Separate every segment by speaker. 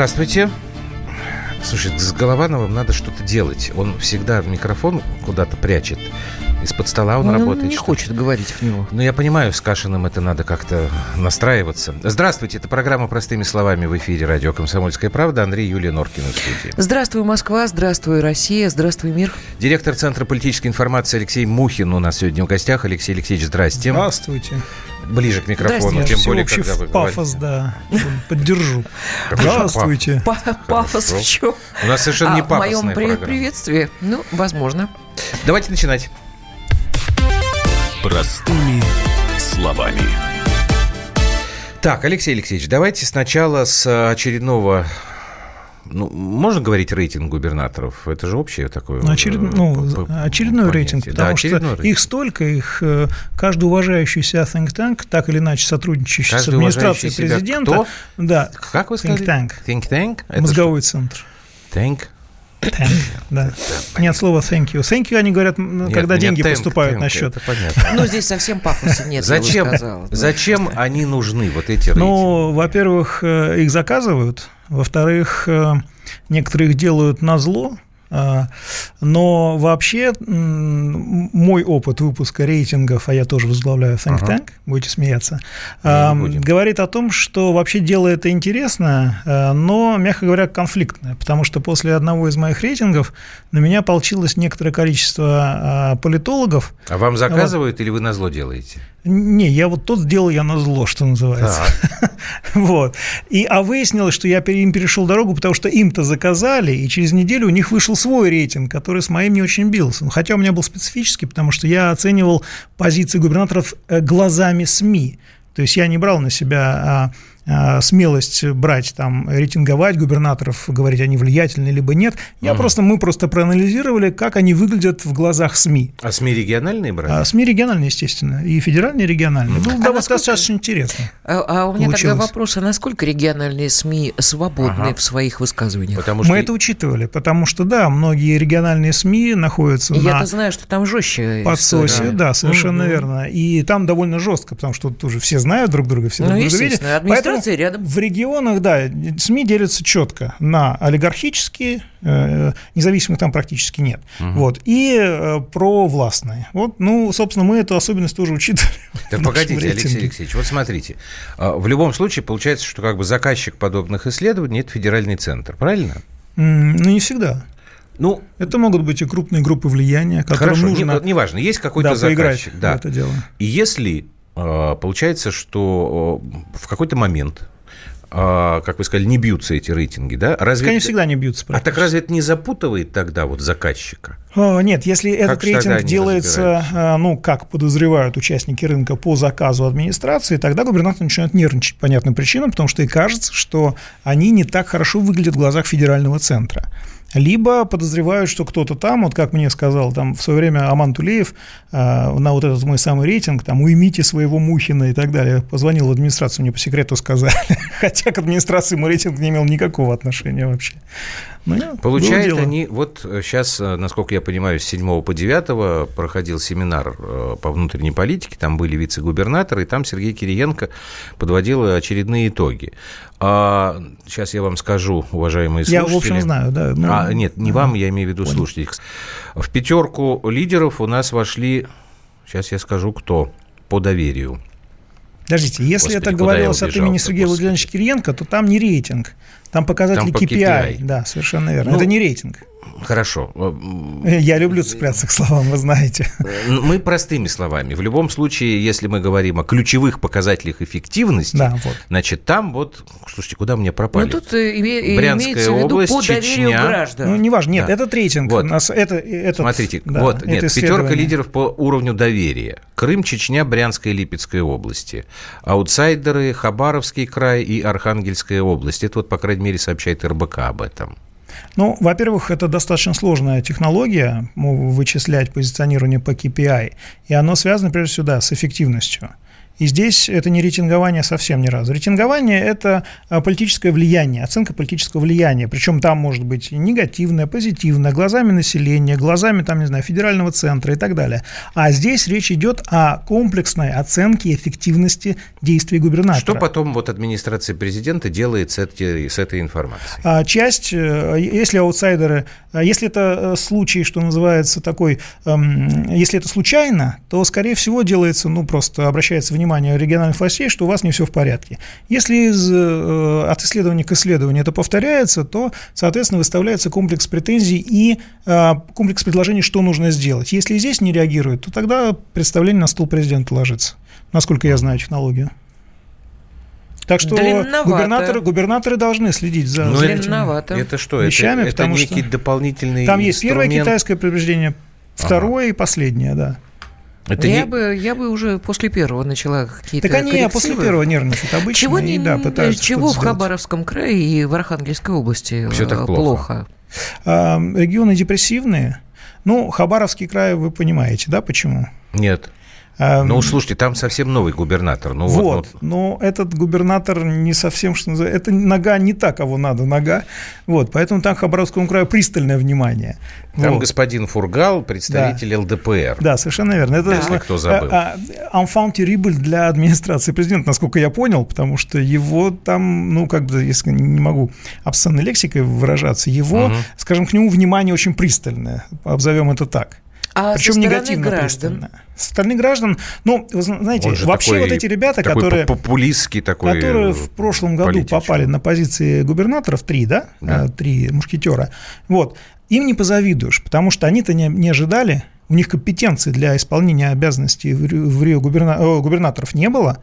Speaker 1: Здравствуйте. Слушай, с Головановым надо что-то делать. Он всегда микрофон куда-то прячет. Из-под стола он,
Speaker 2: Он
Speaker 1: работает.
Speaker 2: не
Speaker 1: что ли?
Speaker 2: хочет говорить в него.
Speaker 1: Ну, я понимаю, с Кашиным это надо как-то настраиваться. Здравствуйте, это программа «Простыми словами» в эфире радио «Комсомольская правда». Андрей Юлия Норкина в студии.
Speaker 2: Здравствуй, Москва, здравствуй, Россия, здравствуй, мир.
Speaker 1: Директор Центра политической информации Алексей Мухин у нас сегодня в гостях. Алексей Алексеевич, здрасте.
Speaker 3: Здравствуйте.
Speaker 1: Ближе к микрофону,
Speaker 2: Здрасте.
Speaker 1: тем более, когда вы
Speaker 3: пафос,
Speaker 1: говорите.
Speaker 3: да. Поддержу. Здравствуйте.
Speaker 2: Па- Пафос в чем?
Speaker 1: У нас совершенно не
Speaker 2: А, в моем
Speaker 1: пафосная программа.
Speaker 2: приветствии? Ну, возможно.
Speaker 1: Давайте начинать.
Speaker 4: Простыми словами.
Speaker 1: Так, Алексей Алексеевич, давайте сначала с очередного... Ну, можно говорить рейтинг губернаторов? Это же общее такое...
Speaker 3: Ну, очеред-
Speaker 1: э,
Speaker 3: ну, очередной
Speaker 1: понятие.
Speaker 3: рейтинг,
Speaker 1: Да,
Speaker 3: потому
Speaker 1: очередной
Speaker 3: что
Speaker 1: рейтинг.
Speaker 3: их столько, их э, каждый уважающийся think tank, так или иначе сотрудничающий
Speaker 1: Каждый
Speaker 3: с администрацией президента,
Speaker 1: кто?
Speaker 3: да,
Speaker 1: Как вы сказали?
Speaker 3: think tank,
Speaker 1: Think tank? Это
Speaker 3: мозговой центр.
Speaker 1: что? Tank?
Speaker 3: Tank, да. Нет слова thank you. Thank you они говорят, м,
Speaker 1: Нет,
Speaker 3: когда
Speaker 1: нет,
Speaker 3: деньги
Speaker 1: tank,
Speaker 3: поступают
Speaker 1: tank,
Speaker 3: на счет.
Speaker 1: Это понятно.
Speaker 2: Ну, здесь совсем пафоса нет, я бы
Speaker 1: Зачем,
Speaker 2: сказала. Да.
Speaker 1: зачем они нужны, вот эти рейтинги?
Speaker 3: Ну, во-первых, э, их заказывают, во-вторых, э, некоторые их делают на зло, а, но вообще мой опыт выпуска рейтингов, а я тоже возглавляю Think
Speaker 1: Ага.
Speaker 3: Tank, будете смеяться,
Speaker 1: будем.
Speaker 3: говорит о том, что вообще дело это интересно, а, но, мягко говоря, конфликтное, потому что после одного из моих рейтингов на меня получилось некоторое количество политологов.
Speaker 1: А вам заказывают или вы на зло делаете?
Speaker 3: Не, я вот тот сделал я на зло, что называется. Вот. И, а выяснилось, что я им перешел дорогу, потому что им-то заказали, и через неделю у них вышел свой рейтинг, который с моим не очень бился. Ну, Хотя у меня был специфический, потому что я оценивал позиции губернаторов э, глазами СМИ. То есть я не брал на себя а, смелость брать, там, рейтинговать губернаторов, говорить, они влиятельны либо нет. Я просто, мы просто проанализировали, как они выглядят в глазах СМИ.
Speaker 1: А СМИ региональные брали?
Speaker 3: А СМИ региональные, естественно, и федеральные, и региональные. Было довольно
Speaker 2: насколько-
Speaker 3: достаточно интересно.
Speaker 2: А, а у меня
Speaker 3: Получилось.
Speaker 2: тогда вопрос, а насколько региональные СМИ свободны
Speaker 1: Ага.
Speaker 2: в своих высказываниях?
Speaker 1: Потому что
Speaker 3: Мы это учитывали, потому что, да, многие региональные СМИ находятся
Speaker 2: Я-то
Speaker 3: на
Speaker 2: знаю, что там жестче
Speaker 3: подсосе, да, совершенно
Speaker 2: Мгм.
Speaker 3: верно. И там довольно жестко, потому что тут уже все знают друг друга, все
Speaker 2: Ну,
Speaker 3: друг друга видят.
Speaker 2: естественно, администрация
Speaker 3: Поэтому
Speaker 2: рядом.
Speaker 3: В регионах, да, СМИ делятся четко на олигархические, э, независимых там практически нет, вот, и э, провластные. Вот, ну, собственно, мы эту особенность тоже учитывали.
Speaker 1: Так погодите, Алексей
Speaker 3: рейтинге.
Speaker 1: Алексеевич, вот смотрите. а, В любом случае получается, что как бы заказчик подобных исследований – это федеральный центр, правильно?
Speaker 3: Ну, не всегда.
Speaker 1: Ну,
Speaker 3: Это могут быть и крупные группы влияния, которым
Speaker 1: хорошо, не-
Speaker 3: нужно
Speaker 1: вот неважно, есть какой-то
Speaker 3: да,
Speaker 1: заказчик. Да.
Speaker 3: это дело.
Speaker 1: И если получается, что а, в какой-то момент, а, как вы сказали, не бьются эти рейтинги, да? Разве
Speaker 3: Они
Speaker 1: это-
Speaker 3: всегда не бьются.
Speaker 1: А так разве это не запутывает тогда вот заказчика?
Speaker 3: А, Нет, если этот
Speaker 1: же тогда
Speaker 3: рейтинг делается, а, ну, как подозревают участники рынка по заказу администрации, тогда губернатор начинает нервничать по понятным причинам, потому что и кажется, что они не так хорошо выглядят в глазах федерального центра. Либо подозревают, что кто-то там, вот как мне сказал там в свое время Аман Тулеев а, на вот этот мой самый рейтинг, там уймите своего Мухина и так далее. Позвонил в администрацию, мне по секрету сказали. Хотя к администрации мой рейтинг не имел никакого отношения вообще. Ну, дело.
Speaker 1: они, вот сейчас, насколько я понимаю, с 7 по 9 проходил семинар э, по внутренней политике, там были вице-губернаторы, и там Сергей Кириенко подводил очередные итоги. А, сейчас я вам скажу, уважаемые
Speaker 3: Я,
Speaker 1: слушатели.
Speaker 3: в общем, знаю, да. ну,
Speaker 1: А, нет, не вам, я имею в виду слушателей. В пятерку лидеров у нас вошли, сейчас я скажу, кто, по доверию.
Speaker 3: Подождите, если
Speaker 1: Господи,
Speaker 3: это говорилось
Speaker 1: я
Speaker 3: от имени Сергея. Владимировича Кириенко, то там не рейтинг, там показатели
Speaker 1: Там по
Speaker 3: KPI.
Speaker 1: KPI.
Speaker 3: Да, совершенно верно.
Speaker 1: Ну,
Speaker 3: это не рейтинг.
Speaker 1: Хорошо.
Speaker 3: Я люблю цепляться к словам, вы знаете.
Speaker 1: Ну, Мы простыми словами. В любом случае, если мы говорим о ключевых показателях эффективности,
Speaker 3: Да, вот.
Speaker 1: значит, там вот... Слушайте, куда мне пропали?
Speaker 2: Ну, тут э, име-
Speaker 1: Брянская
Speaker 2: имеется в виду
Speaker 1: область,
Speaker 2: по доверию
Speaker 1: Чечня.
Speaker 2: граждан.
Speaker 3: Ну, неважно, нет,
Speaker 1: Да.
Speaker 3: этот рейтинг.
Speaker 1: Вот.
Speaker 3: У нас это, этот,
Speaker 1: Смотрите,
Speaker 3: да,
Speaker 1: вот,
Speaker 3: это
Speaker 1: нет, пятерка лидеров по уровню доверия. Крым, Чечня, Брянская и Липецкая области. Аутсайдеры, Хабаровский край и Архангельская область. Это вот, по крайней мере, сообщает РБК об этом.
Speaker 3: Ну, во-первых, это достаточно сложная технология, м, вычислять позиционирование по KPI, и оно связано, прежде всего, да, с эффективностью. И здесь это не рейтингование совсем ни разу. Рейтингование – это а, политическое влияние, оценка политического влияния. Причем там может быть негативное, позитивное, глазами населения, глазами, там, не знаю, федерального центра и так далее. А здесь речь идет о комплексной оценке эффективности действий губернатора.
Speaker 1: Что потом вот администрация президента делает с этой, с этой информацией?
Speaker 3: А часть, э, если аутсайдеры, э, если это э, случай, что называется, такой, эм, если это случайно, то, скорее всего, делается, ну, просто обращается внимание региональных властей, что у вас не все в порядке. Если из, от исследования к исследованию это повторяется, то, соответственно, выставляется комплекс претензий и комплекс предложений, что нужно сделать. Если здесь не реагируют, то тогда представление на стол президента ложится, насколько я знаю технологию. Так что губернаторы, губернаторы должны следить за,
Speaker 1: Но
Speaker 3: за
Speaker 1: это, это что? Вещами, это, это некий что дополнительный
Speaker 3: Там есть первое китайское предупреждение, второе ага. и последнее, да.
Speaker 2: Это я, не... бы, я бы уже после первого начала какие-то
Speaker 3: Так они коррективы. после первого нервничают обычно.
Speaker 2: Чего, и, не, да, пытаются чего в Хабаровском крае и в Архангельской области
Speaker 1: Все так плохо? плохо?
Speaker 3: А, регионы депрессивные. Ну, Хабаровский край вы понимаете, да, почему?
Speaker 1: Нет. Эм, ну, слушайте, там совсем новый губернатор. Ну,
Speaker 3: вот, вот, но этот губернатор не совсем, что называется, это нога не та, кого надо, нога. Вот, поэтому там Хабаровскому краю пристальное внимание.
Speaker 1: Там
Speaker 3: вот.
Speaker 1: господин Фургал, представитель да. ЛДПР.
Speaker 3: Да, совершенно верно. Это
Speaker 1: Если кто забыл.
Speaker 3: Enfant terrible для администрации президента, насколько я понял, потому что его там, ну, как бы, если не могу обсценной лексикой выражаться, его, угу. скажем, к нему внимание очень пристальное, обзовем это так.
Speaker 2: А Причем со негативно граждан? пристально.
Speaker 3: Со стороны граждан, ну, вы знаете, вообще вот эти ребята,
Speaker 1: такой
Speaker 3: которые...
Speaker 1: популистский такой
Speaker 3: Которые в прошлом году попали на позиции губернаторов, три, да? да. А, три мушкетера. Вот. Им не позавидуешь, потому что они-то не, не ожидали, у них компетенции для исполнения обязанностей в Рио губерна... губернаторов не было,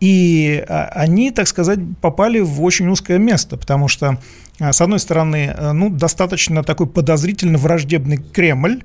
Speaker 3: и а, они, так сказать, попали в очень узкое место, потому что, а, с одной стороны, ну, достаточно такой подозрительно враждебный Кремль,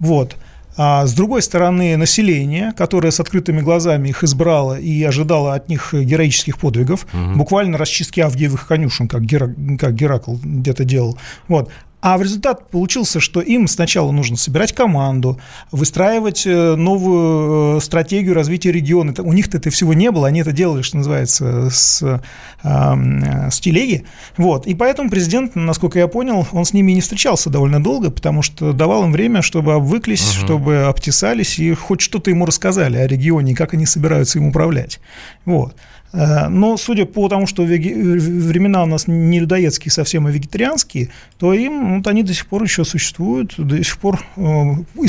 Speaker 3: вот. А с другой стороны, население, которое с открытыми глазами их избрало и ожидало от них героических подвигов, угу. буквально расчистки Авдеевых конюшен, как, Гера, как Геракл где-то делал, вот, а в результат получился, что им сначала нужно собирать команду, выстраивать э, новую э, стратегию развития региона. У них-то это всего не было, они это делали, что называется, с, э, с телеги. Вот. И поэтому президент, насколько я понял, он с ними не встречался довольно долго, потому что давал им время, чтобы обвыклись, угу. чтобы обтесались и хоть что-то ему рассказали о регионе, как они собираются им управлять. Вот. Э, но судя по тому, что времена у нас не людоедские совсем, а вегетарианские, то им вот они до сих пор еще существуют, до сих пор, э, ну, до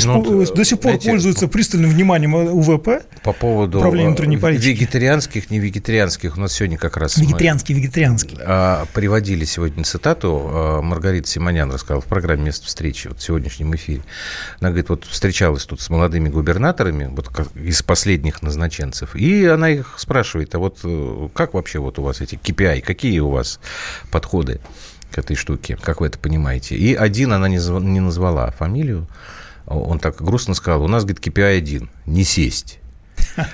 Speaker 3: сих пор знаете, пользуются пристальным вниманием УВП.
Speaker 1: По поводу вегетарианских, не вегетарианских, у нас сегодня как раз...
Speaker 3: Вегетарианский, вегетарианский.
Speaker 1: А, приводили сегодня цитату, Маргарита Симонян рассказала в программе «Место встречи», вот в сегодняшнем эфире. Она говорит, вот встречалась тут с молодыми губернаторами, вот из последних назначенцев, и она их спрашивает, а вот как вообще вот у вас эти KPI, какие у вас подходы к этой штуке, как вы это понимаете? И один она не, не назвала фамилию, он так грустно сказал, у нас, говорит, KPI один, не сесть.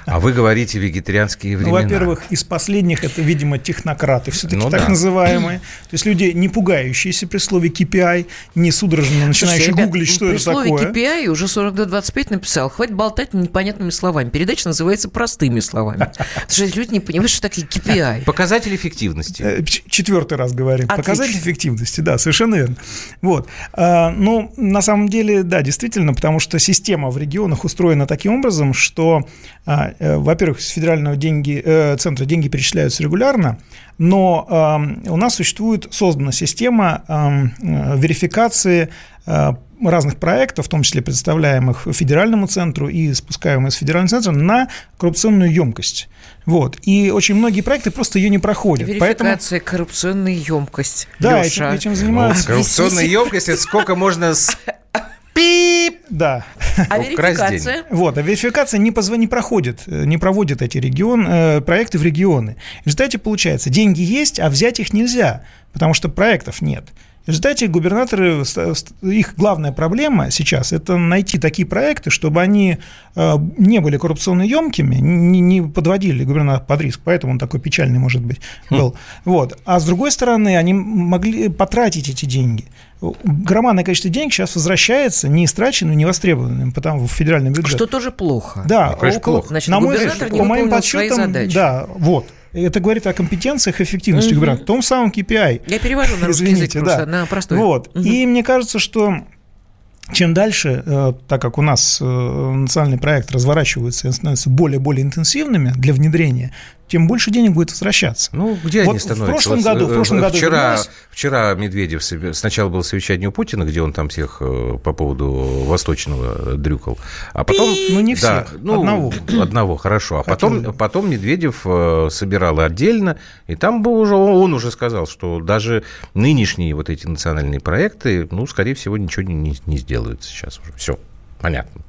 Speaker 1: А вы говорите вегетарианские ну, времена.
Speaker 3: Ну, во-первых, из последних это, видимо, технократы, все-таки ну, так да. называемые. То есть люди, не пугающиеся при слове KPI, не судорожно начинающие Слушай, гуглить, что это такое. При
Speaker 2: слове KPI уже 4225 написал, хватит болтать непонятными словами. Передача называется простыми словами. Потому что люди не понимают, что такое KPI.
Speaker 1: Показатель эффективности. Э,
Speaker 3: четвертый раз говорим. Отлично. Показатель эффективности, да, совершенно верно. Вот. А, ну, на самом деле, да, действительно, потому что система в регионах устроена таким образом, что во-первых, с федерального деньги, э, центра деньги перечисляются регулярно, но у нас существует создана система э, верификации разных проектов, в том числе представляемых федеральному центру и спускаемых с федерального центра, на коррупционную емкость. Вот. И очень многие проекты просто ее не проходят.
Speaker 2: Верификация, Поэтому... коррупционная емкость.
Speaker 3: Да, этим, этим занимаются.
Speaker 1: Ну, коррупционная емкость, это сколько можно Пип!
Speaker 3: Да.
Speaker 2: А верификация?
Speaker 3: Вот, а верификация не, позв... не проходит, э, не проводит эти регион, э, проекты в регионы. В результате получается, деньги есть, а взять их нельзя, потому что проектов нет. В результате губернаторы, их главная проблема сейчас – это найти такие проекты, чтобы они э, не были коррупционно емкими, не подводили губернатора под риск, поэтому он такой печальный, может быть, хм. был. Вот. А с другой стороны, они могли потратить эти деньги. Громадное количество денег сейчас возвращается не истраченным, не востребованным, потому в федеральный бюджет.
Speaker 2: Что тоже плохо.
Speaker 3: Да, ну, конечно, около, плохо.
Speaker 2: Значит, на мой взгляд, по моим подсчетам,
Speaker 3: да, вот. Это говорит о компетенциях, эффективности угу. губернатора, том самом KPI.
Speaker 2: Я перевожу на русский Извините, язык да. на простой.
Speaker 3: Вот. Угу. И мне кажется, что чем дальше, э, так как у нас э, национальный проект разворачивается и становится более-более интенсивными для внедрения, тем больше денег будет возвращаться.
Speaker 1: Ну, где вот они становятся? В прошлом вот, году, в прошлом году вчера, вернулось... вчера Медведев сначала был совещание у Путина, где он там всех э, по поводу Восточного дрюкал, а потом...
Speaker 3: Ну, не всех, да, ну, одного.
Speaker 1: Одного, хорошо. А потом, потом Медведев э, собирал отдельно, и там был уже, он уже сказал, что даже нынешние вот эти национальные проекты, ну, скорее всего, ничего не, не, не сделают сейчас уже. Все, понятно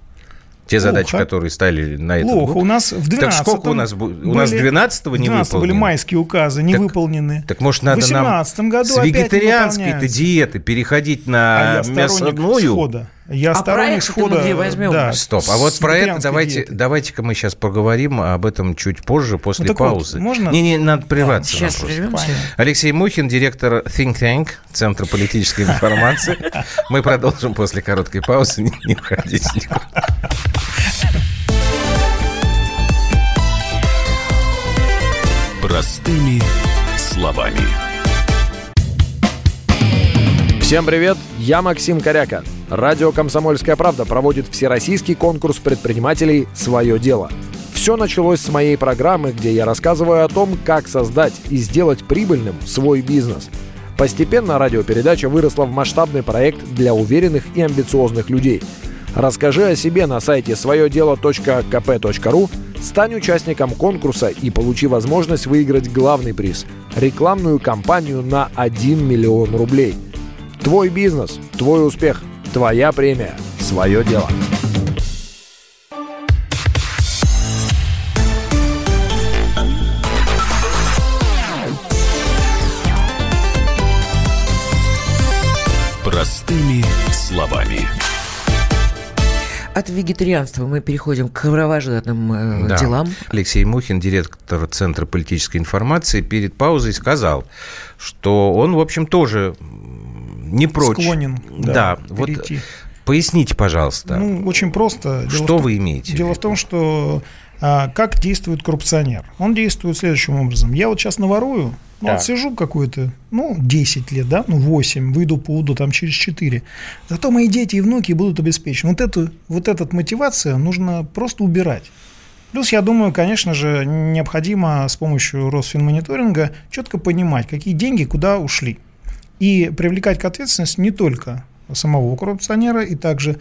Speaker 1: те задачи, Плохо. которые стали на это.
Speaker 3: Плохо. У нас в 12
Speaker 1: Так сколько у нас? У были, нас 12 не 12
Speaker 3: были майские указы, не так, выполнены.
Speaker 1: Так может надо в нам году с вегетарианской диеты переходить на а мясную?
Speaker 3: Я а сторонник схода.
Speaker 2: где возьмем? Да,
Speaker 1: Стоп. А вот про это давайте, давайте-ка мы сейчас поговорим об этом чуть позже, после ну, паузы. Вот,
Speaker 3: можно?
Speaker 1: Не, не, надо прерваться.
Speaker 2: сейчас прервемся.
Speaker 1: Алексей Мухин, директор Think Tank, Центра политической информации. Мы продолжим после короткой паузы. Не, не уходите никуда.
Speaker 4: Простыми словами.
Speaker 5: Всем привет, я Максим Коряка. Радио «Комсомольская правда» проводит всероссийский конкурс предпринимателей «Свое дело». Все началось с моей программы, где я рассказываю о том, как создать и сделать прибыльным свой бизнес. Постепенно радиопередача выросла в масштабный проект для уверенных и амбициозных людей. Расскажи о себе на сайте своедело.кп.ру Стань участником конкурса и получи возможность выиграть главный приз – рекламную кампанию на 1 миллион рублей. Твой бизнес, твой успех, твоя премия, свое дело.
Speaker 4: Простыми словами
Speaker 2: от вегетарианства мы переходим к кровожадным э, да. делам.
Speaker 1: Алексей Мухин, директор Центра политической информации, перед паузой сказал, что он, в общем, тоже не прочь.
Speaker 3: Склонен,
Speaker 1: да, да вот поясните, пожалуйста.
Speaker 3: Ну, очень просто.
Speaker 1: Дело что
Speaker 3: в,
Speaker 1: вы имеете?
Speaker 3: Дело в том, что а, как действует коррупционер? Он действует следующим образом. Я вот сейчас наворую, ну, так. отсижу какую-то, ну, 10 лет, да, ну, 8, выйду по УДУ там через 4. Зато мои дети и внуки будут обеспечены. Вот эту, вот эта мотивация нужно просто убирать. Плюс, я думаю, конечно же, необходимо с помощью Росфинмониторинга четко понимать, какие деньги куда ушли. И привлекать к ответственности не только самого коррупционера, и также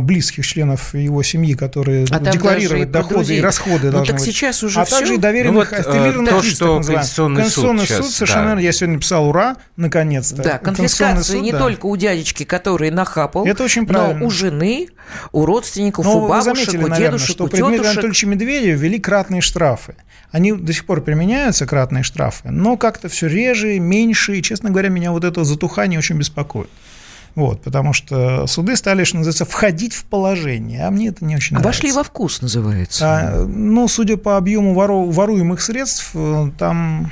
Speaker 3: близких членов его семьи, которые а декларировать доходы и расходы
Speaker 2: ну,
Speaker 3: должны
Speaker 2: так
Speaker 3: быть.
Speaker 2: сейчас уже
Speaker 3: а
Speaker 2: все?
Speaker 3: также и доверенных
Speaker 1: ну, вот, аффилированных то, лиц, что Конституционный,
Speaker 3: Конституционный
Speaker 1: суд,
Speaker 3: суд
Speaker 1: сейчас,
Speaker 3: совершенно
Speaker 1: да.
Speaker 3: я сегодня писал «Ура!» наконец-то.
Speaker 2: Да, конфискация суд, не да. только у дядечки, который нахапал,
Speaker 3: Это очень правильно.
Speaker 2: но у жены, у родственников, но у бабушек, заметили, у наверное, дедушек,
Speaker 3: что
Speaker 2: у
Speaker 3: при Дмитрии Анатольевиче Медведеве ввели кратные штрафы. Они до сих пор применяются, кратные штрафы, но как-то все реже, меньше, и, честно говоря, меня вот это затухание очень беспокоит. Вот, потому что суды стали, что называется, входить в положение, а мне это не очень а нравится.
Speaker 2: Вошли во вкус, называется.
Speaker 3: А, ну, судя по объему вору, воруемых средств, э, там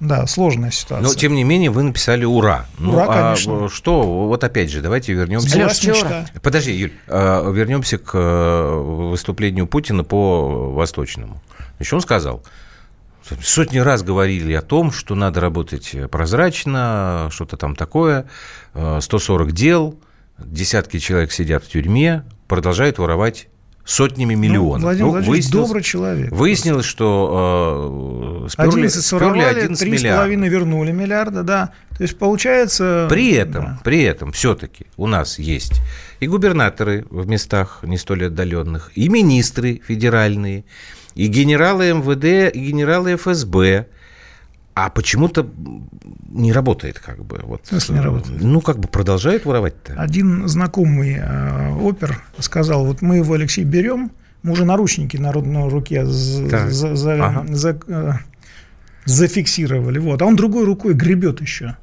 Speaker 3: да, сложная ситуация.
Speaker 1: Но, тем не менее, вы написали «Ура».
Speaker 3: Ну, ура, а конечно.
Speaker 1: что, вот опять же, давайте вернемся... Подожди, Юль, а, вернемся к э, выступлению Путина по Восточному. Значит, он сказал, Сотни раз говорили о том, что надо работать прозрачно, что-то там такое. 140 э, дел, десятки человек сидят в тюрьме, продолжают воровать сотнями ну, миллионов. Ну,
Speaker 3: Владимир ну, Владимирович добрый человек.
Speaker 1: Выяснилось, что э, сперли,
Speaker 3: 11 сперли 11 3,5 вернули миллиарда, да. То есть получается...
Speaker 1: При этом, да. при этом все-таки у нас есть и губернаторы в местах не столь отдаленных, и министры федеральные, и генералы МВД, и генералы ФСБ. А почему-то не работает как бы. Вот,
Speaker 3: В смысле не работает?
Speaker 1: Ну, как бы продолжают воровать-то.
Speaker 3: Один знакомый э, опер сказал, вот мы его, Алексей, берем, мы уже наручники на, на руке за, за, за, ага. за, э, зафиксировали, вот, а он другой рукой гребет еще.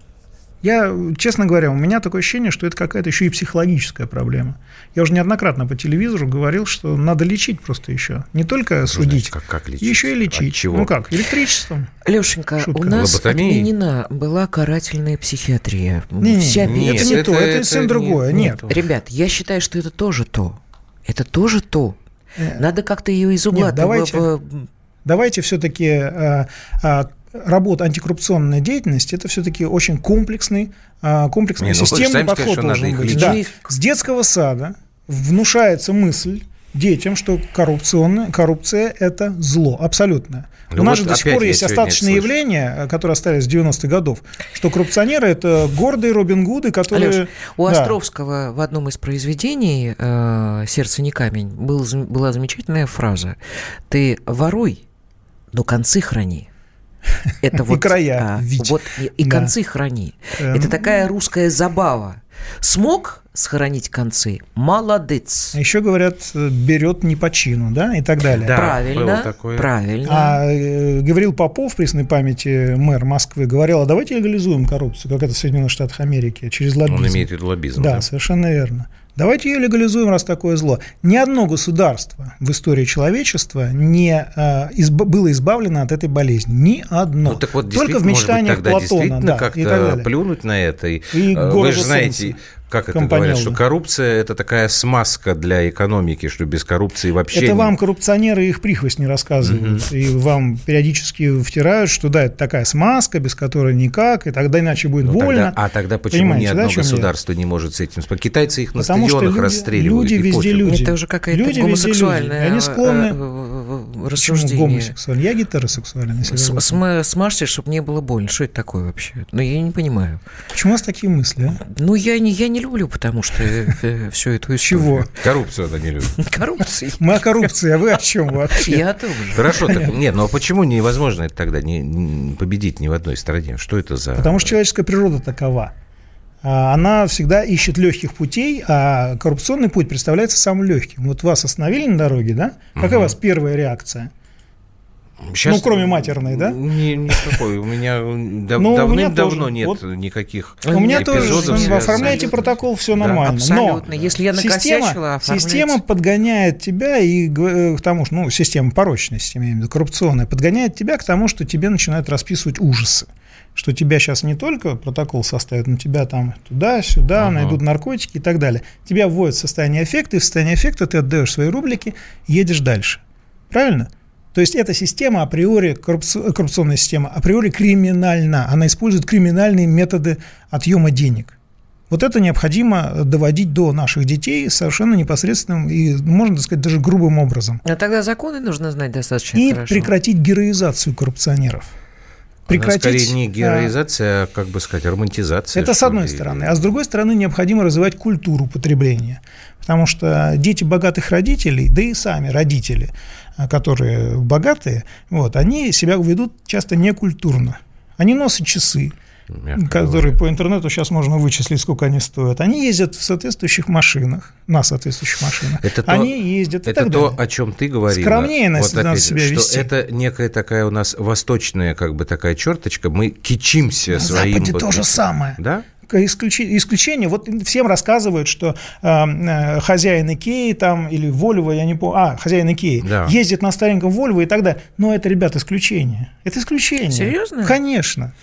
Speaker 3: Я, честно говоря, у меня такое ощущение, что это какая-то еще и психологическая проблема. Я уже неоднократно по телевизору говорил, что надо лечить просто еще. Не только судить,
Speaker 1: как, как лечить?
Speaker 3: еще и лечить.
Speaker 1: От чего?
Speaker 3: Ну как, электричеством.
Speaker 2: Лешенька,
Speaker 3: Шутка.
Speaker 2: у нас
Speaker 1: Лоботомией?
Speaker 2: отменена была карательная психиатрия.
Speaker 3: Не,
Speaker 2: Вся
Speaker 3: не,
Speaker 1: Нет,
Speaker 3: это не
Speaker 1: это-
Speaker 3: то, это,
Speaker 1: это
Speaker 3: совсем
Speaker 1: не-
Speaker 3: другое.
Speaker 1: не
Speaker 3: Нет.
Speaker 1: то.
Speaker 2: Ребят, я считаю, что это тоже то. Это тоже то.
Speaker 3: Э,
Speaker 2: Надо как-то ее из угла.
Speaker 3: Нет, давайте-
Speaker 2: в-
Speaker 3: Давайте все-таки работа антикоррупционная деятельность это все-таки очень комплексный, а, комплексный
Speaker 1: Не, ну,
Speaker 3: системный
Speaker 1: сами
Speaker 3: подход
Speaker 1: сказать,
Speaker 3: должен быть. Да.
Speaker 2: Ну,
Speaker 3: С детского сада внушается мысль детям, что коррупционная, коррупция – это зло, абсолютно.
Speaker 1: Ну
Speaker 3: У нас
Speaker 1: вот
Speaker 3: же до сих пор есть остаточные явления, э, которые остались с 90-х годов, что коррупционеры – это гордые Робин Гуды, которые…
Speaker 2: Алёш, у
Speaker 3: Да.
Speaker 2: Островского в одном из произведений э, «Сердце не камень» был, была замечательная фраза. Ты воруй, но концы храни. Это
Speaker 3: И
Speaker 2: вот,
Speaker 3: края
Speaker 2: а,
Speaker 3: вить.
Speaker 2: вот и, и
Speaker 3: Да.
Speaker 2: концы храни.
Speaker 3: Эм.
Speaker 2: Это такая русская забава. Смог сохранить концы? Молодец.
Speaker 3: А еще говорят, э, берет не по чину, да, и так далее.
Speaker 1: Да,
Speaker 2: правильно,
Speaker 1: было такое.
Speaker 2: правильно.
Speaker 3: А э, говорил Попов, в пресной памяти мэр Москвы, говорил, а давайте легализуем коррупцию, как это в Соединенных Штатах Америки, через лоббизм.
Speaker 1: Он имеет в виду лоббизм.
Speaker 3: Да,
Speaker 1: да?
Speaker 3: совершенно верно. Давайте ее легализуем, раз такое зло. Ни одно государство в истории человечества не э, изба- было избавлено от этой болезни. Ни одно.
Speaker 1: Ну так вот,
Speaker 3: Только в
Speaker 1: действительно, может быть,
Speaker 3: мечтаниях
Speaker 1: тогда
Speaker 3: Платона. Да, и так
Speaker 1: как-то
Speaker 3: далее.
Speaker 1: плюнуть на это. И,
Speaker 3: И
Speaker 1: э, вы же знаете,
Speaker 3: солнца.
Speaker 1: Как это говорят, что коррупция – это такая смазка для экономики, что без коррупции вообще...
Speaker 3: Это
Speaker 1: не-
Speaker 3: вам коррупционеры и их прихвость не рассказывают. И вам периодически втирают, что да, это такая смазка, без которой никак, и тогда иначе будет
Speaker 1: Ну,
Speaker 3: больно.
Speaker 1: тогда- а тогда почему
Speaker 3: Понимаете,
Speaker 1: ни
Speaker 3: да,
Speaker 1: одно
Speaker 3: о чем я?
Speaker 1: государство не может с этим справиться? Китайцы их на
Speaker 3: Потому что
Speaker 1: стадионах
Speaker 3: люди-
Speaker 1: расстреливают.
Speaker 3: люди везде
Speaker 1: пофиг.
Speaker 3: люди.
Speaker 2: Это уже какая-то
Speaker 3: Люди везде люди.
Speaker 2: гомосексуальная
Speaker 3: Они склонны-
Speaker 2: э, э,
Speaker 3: Почему
Speaker 2: рассуждение.
Speaker 3: гомосексуален? Я гетеросексуален. если
Speaker 2: С-
Speaker 3: вы-
Speaker 2: см- Смажьте, чтобы не было больно. Что это такое вообще? Ну, я не понимаю.
Speaker 3: Почему у вас такие мысли? а?
Speaker 2: Ну, я не, я не люблю, потому что всю эту историю.
Speaker 3: Чего?
Speaker 1: Коррупцию она не любит.
Speaker 2: Коррупции.
Speaker 3: Мы о коррупции, а вы о чем вообще?
Speaker 2: Я тоже.
Speaker 1: Хорошо, так, нет, ну а почему невозможно это тогда не, не победить ни в одной стране? Что это за...
Speaker 3: Потому что человеческая природа такова. А, Она всегда ищет легких путей, а коррупционный путь представляется самым легким. Вот вас остановили на дороге, да? Какая у вас первая реакция?
Speaker 1: Щас-
Speaker 3: ну, кроме матерной, да?
Speaker 1: Не, никакой. У меня дав-
Speaker 3: Ну,
Speaker 1: давным-давно нет
Speaker 3: Вот.
Speaker 1: никаких
Speaker 3: У меня тоже,
Speaker 1: эпизодов,
Speaker 3: вы
Speaker 1: связанных-
Speaker 3: оформляете протокол, все нормально.
Speaker 2: Абсолютно.
Speaker 3: Но
Speaker 2: Если я накосячила,
Speaker 3: система, система подгоняет тебя и г- к тому, что, ну, система порочности, имею в виду, коррупционная, подгоняет тебя к тому, что тебе начинают расписывать ужасы. Что тебя сейчас не только протокол составят, но тебя там туда-сюда,
Speaker 1: Ага.
Speaker 3: найдут наркотики и так далее. Тебя вводят в состояние эффекта, и в состояние эффекта ты отдаешь свои рублики, едешь дальше. Правильно? То есть эта система априори, коррупци- коррупционная система, априори криминальна. Она использует криминальные методы отъема денег. Вот это необходимо доводить до наших детей совершенно непосредственным и, можно так сказать, даже грубым образом.
Speaker 2: А тогда законы нужно знать достаточно
Speaker 3: И
Speaker 2: хорошо.
Speaker 3: прекратить героизацию коррупционеров.
Speaker 1: Она скорее
Speaker 3: Прекратить.
Speaker 1: не
Speaker 3: а,
Speaker 1: героизация, а, как бы сказать, романтизация.
Speaker 3: Это с одной
Speaker 1: ли.
Speaker 3: стороны. А с другой стороны, необходимо развивать культуру потребления. Потому что дети богатых родителей, да и сами родители, а, которые богатые, вот, они себя ведут часто некультурно. Они носят часы,
Speaker 1: мягко
Speaker 3: которые
Speaker 1: говоря.
Speaker 3: по интернету сейчас можно вычислить, сколько они стоят. Они ездят в соответствующих машинах, на соответствующих машинах.
Speaker 1: Это то-
Speaker 3: они ездят и
Speaker 1: Это то,
Speaker 3: далее.
Speaker 1: о чем ты говорила.
Speaker 3: Скромнее нас-
Speaker 1: опять
Speaker 3: надо себя
Speaker 1: что
Speaker 3: вести.
Speaker 1: это некая такая у нас восточная, как бы такая черточка. Мы кичимся
Speaker 3: На
Speaker 1: своим.
Speaker 3: Западе
Speaker 1: вот
Speaker 3: то же самое.
Speaker 1: Да?
Speaker 3: Исключи- исключение, вот всем рассказывают, что э, э, хозяин Икеи там, или Вольво, я не помню, а, хозяин Икеи,
Speaker 1: Да.
Speaker 3: ездит на стареньком Вольво и так далее. Но это, ребят, исключение. Это исключение.
Speaker 2: Серьезно?
Speaker 3: Конечно.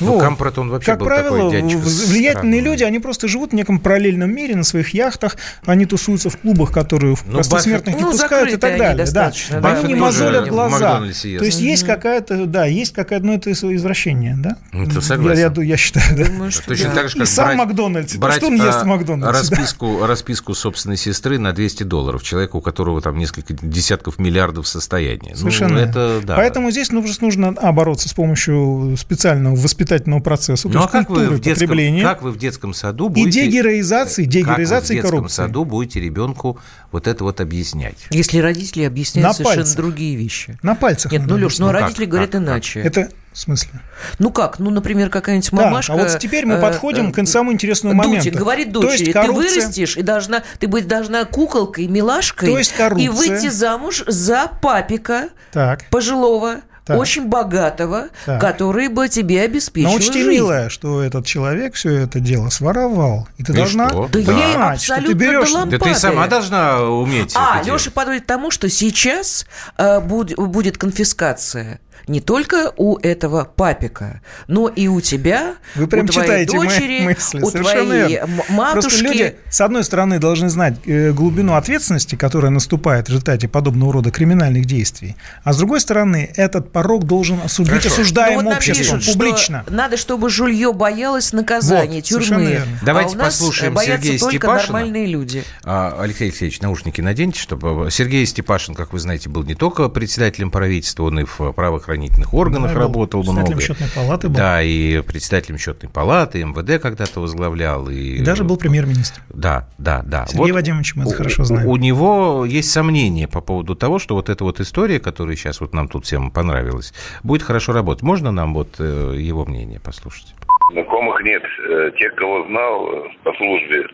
Speaker 1: Ну,
Speaker 3: Вот.
Speaker 1: Кампрат, он вообще
Speaker 3: Как
Speaker 1: был
Speaker 3: правило,
Speaker 1: такой
Speaker 3: влиятельные
Speaker 1: странный.
Speaker 3: люди, они просто живут в неком параллельном мире на своих яхтах, они тусуются в клубах, которые в
Speaker 1: Ну,
Speaker 3: простосмертных не
Speaker 2: Баффет- ну,
Speaker 3: пускают и так
Speaker 2: они
Speaker 3: далее. Да.
Speaker 2: да.
Speaker 3: Они не мозолят глаза. То есть есть какая-то, да, есть какая-то, ну, это извращение, да?
Speaker 1: Ну, ты
Speaker 3: Я-
Speaker 1: согласен.
Speaker 3: Я, я считаю, да.
Speaker 2: Думаю, что
Speaker 1: Точно
Speaker 2: да.
Speaker 1: так же, как
Speaker 3: сам
Speaker 1: брать,
Speaker 3: Макдональдс.
Speaker 1: брать,
Speaker 3: что он ест
Speaker 1: а,
Speaker 3: в Макдональдсе? да?
Speaker 1: расписку, расписку собственной сестры на 200 долларов. Человека, у которого там несколько десятков миллиардов состояния.
Speaker 3: Совершенно.
Speaker 1: Ну, это, да.
Speaker 3: Поэтому здесь ну, просто нужно а, бороться с помощью специального воспитательного процесса, то
Speaker 1: Ну, а
Speaker 3: есть
Speaker 1: как вы, в детском, как вы в детском саду
Speaker 3: и
Speaker 1: будете...
Speaker 3: дегероизации,
Speaker 1: как вы в
Speaker 3: дегероизации
Speaker 1: детском
Speaker 3: коррупции.
Speaker 1: саду будете ребенку вот это вот объяснять?
Speaker 2: Если родители объясняют
Speaker 3: На
Speaker 2: совершенно
Speaker 3: пальцах.
Speaker 2: другие вещи.
Speaker 3: На пальцах.
Speaker 2: Нет, ну, Леш, ну,
Speaker 1: Ну, как,
Speaker 2: родители говорят
Speaker 1: как, как?
Speaker 2: иначе.
Speaker 3: Это в смысле?
Speaker 2: Ну как? Ну, например, какая-нибудь мамашка...
Speaker 3: а вот теперь мы
Speaker 2: э,
Speaker 3: подходим
Speaker 2: э,
Speaker 3: к самому интересному
Speaker 2: Дутя
Speaker 3: моменту.
Speaker 2: говорит
Speaker 3: То есть
Speaker 2: дочери, ты
Speaker 3: коррупция-
Speaker 2: вырастешь и должна, ты быть должна куколкой, милашкой
Speaker 3: То есть коррупция.
Speaker 2: и выйти замуж за папика
Speaker 3: Так.
Speaker 2: пожилого, так. очень богатого, так. который бы тебе обеспечил
Speaker 3: Но учти,
Speaker 2: жизнь.
Speaker 3: милая, что этот человек все это дело своровал. И ты и должна
Speaker 1: что?
Speaker 3: да понимать,
Speaker 2: что ты
Speaker 3: берешь...
Speaker 1: Да ты сама должна уметь
Speaker 2: А, Леша подводит к тому, что сейчас э, будет, будет конфискация не только у этого папика, но и у тебя,
Speaker 3: Вы прям
Speaker 2: у твоей
Speaker 3: читаете
Speaker 2: дочери,
Speaker 3: мои мысли.
Speaker 2: у
Speaker 3: Совершенно
Speaker 2: твоей
Speaker 3: верно.
Speaker 2: матушки.
Speaker 3: Просто люди, с одной стороны, должны знать э, глубину ответственности, которая наступает в результате подобного рода криминальных действий, а с другой стороны, этот порог должен осу- быть осуждаем
Speaker 2: ну, вот
Speaker 3: обществом
Speaker 2: напишут,
Speaker 3: публично.
Speaker 2: Что надо, чтобы жулье боялось наказания,
Speaker 3: Вот,
Speaker 2: тюрьмы.
Speaker 3: верно.
Speaker 1: Давайте
Speaker 2: а у нас
Speaker 1: послушаем
Speaker 2: боятся
Speaker 1: Сергея
Speaker 2: только
Speaker 1: Степашина.
Speaker 2: нормальные люди.
Speaker 1: А, Алексей Алексеевич, наушники наденьте, чтобы... Сергей Степашин, как вы знаете, был не только председателем правительства, он и в правоохранительных органах
Speaker 3: Да, был
Speaker 1: работал много.
Speaker 3: счетной палаты был.
Speaker 1: Да, и председателем счетной палаты, МВД когда-то возглавлял. И,
Speaker 3: И даже был премьер-министр.
Speaker 1: Да, да, да.
Speaker 3: Сергей Вадимович, мы это
Speaker 1: у-
Speaker 3: хорошо знаем.
Speaker 1: У него есть сомнения по поводу того, что вот эта вот история, которая сейчас вот нам тут всем понравилась, будет хорошо работать. Можно нам вот э, его мнение послушать?
Speaker 6: Знакомых нет. Э, Тех, кого знал э, по службе,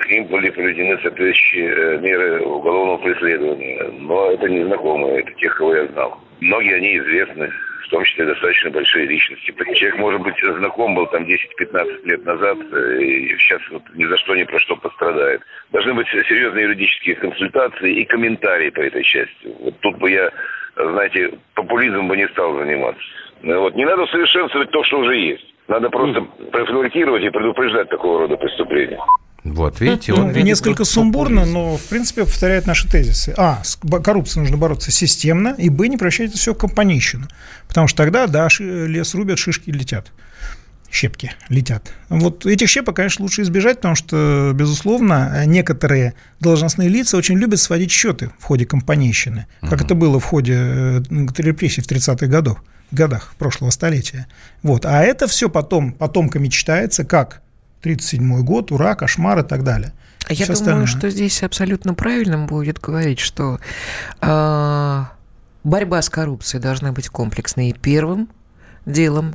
Speaker 6: к ним были проведены соответствующие меры уголовного преследования. Но это не знакомые, это тех, кого я знал. Многие они известны, в том числе достаточно большие личности. Человек, может быть, знаком был там 10-15 лет назад, э, и сейчас вот ни за что, ни про что пострадает. Должны быть серьезные юридические консультации и комментарии по этой части. Вот тут бы я, знаете, популизмом бы не стал заниматься. Ну Вот. Не надо усовершенствовать то, что уже есть. Надо просто профилактировать и предупреждать такого рода преступления.
Speaker 1: Вот, видите,
Speaker 3: Ну,
Speaker 1: он видит
Speaker 3: несколько сумбурно,
Speaker 1: популизм.
Speaker 3: но в принципе повторяет наши тезисы. А, с коррупцией нужно бороться системно, и Б, не это все компанейщину. Потому что тогда, да, лес рубят, шишки летят. Щепки летят. Вот этих щепок, конечно, лучше избежать, потому что, безусловно, некоторые должностные лица очень любят сводить счеты в ходе компанейщины, как это было в ходе э, репрессий в 30-х годах, годах прошлого столетия. Вот. А это все потом потомками читается как 37-й год, ура, кошмар и так далее.
Speaker 2: А Я
Speaker 3: Всё
Speaker 2: думаю,
Speaker 3: остальное.
Speaker 2: что здесь абсолютно правильным будет говорить, что э, борьба с коррупцией должна быть комплексной. И первым делом,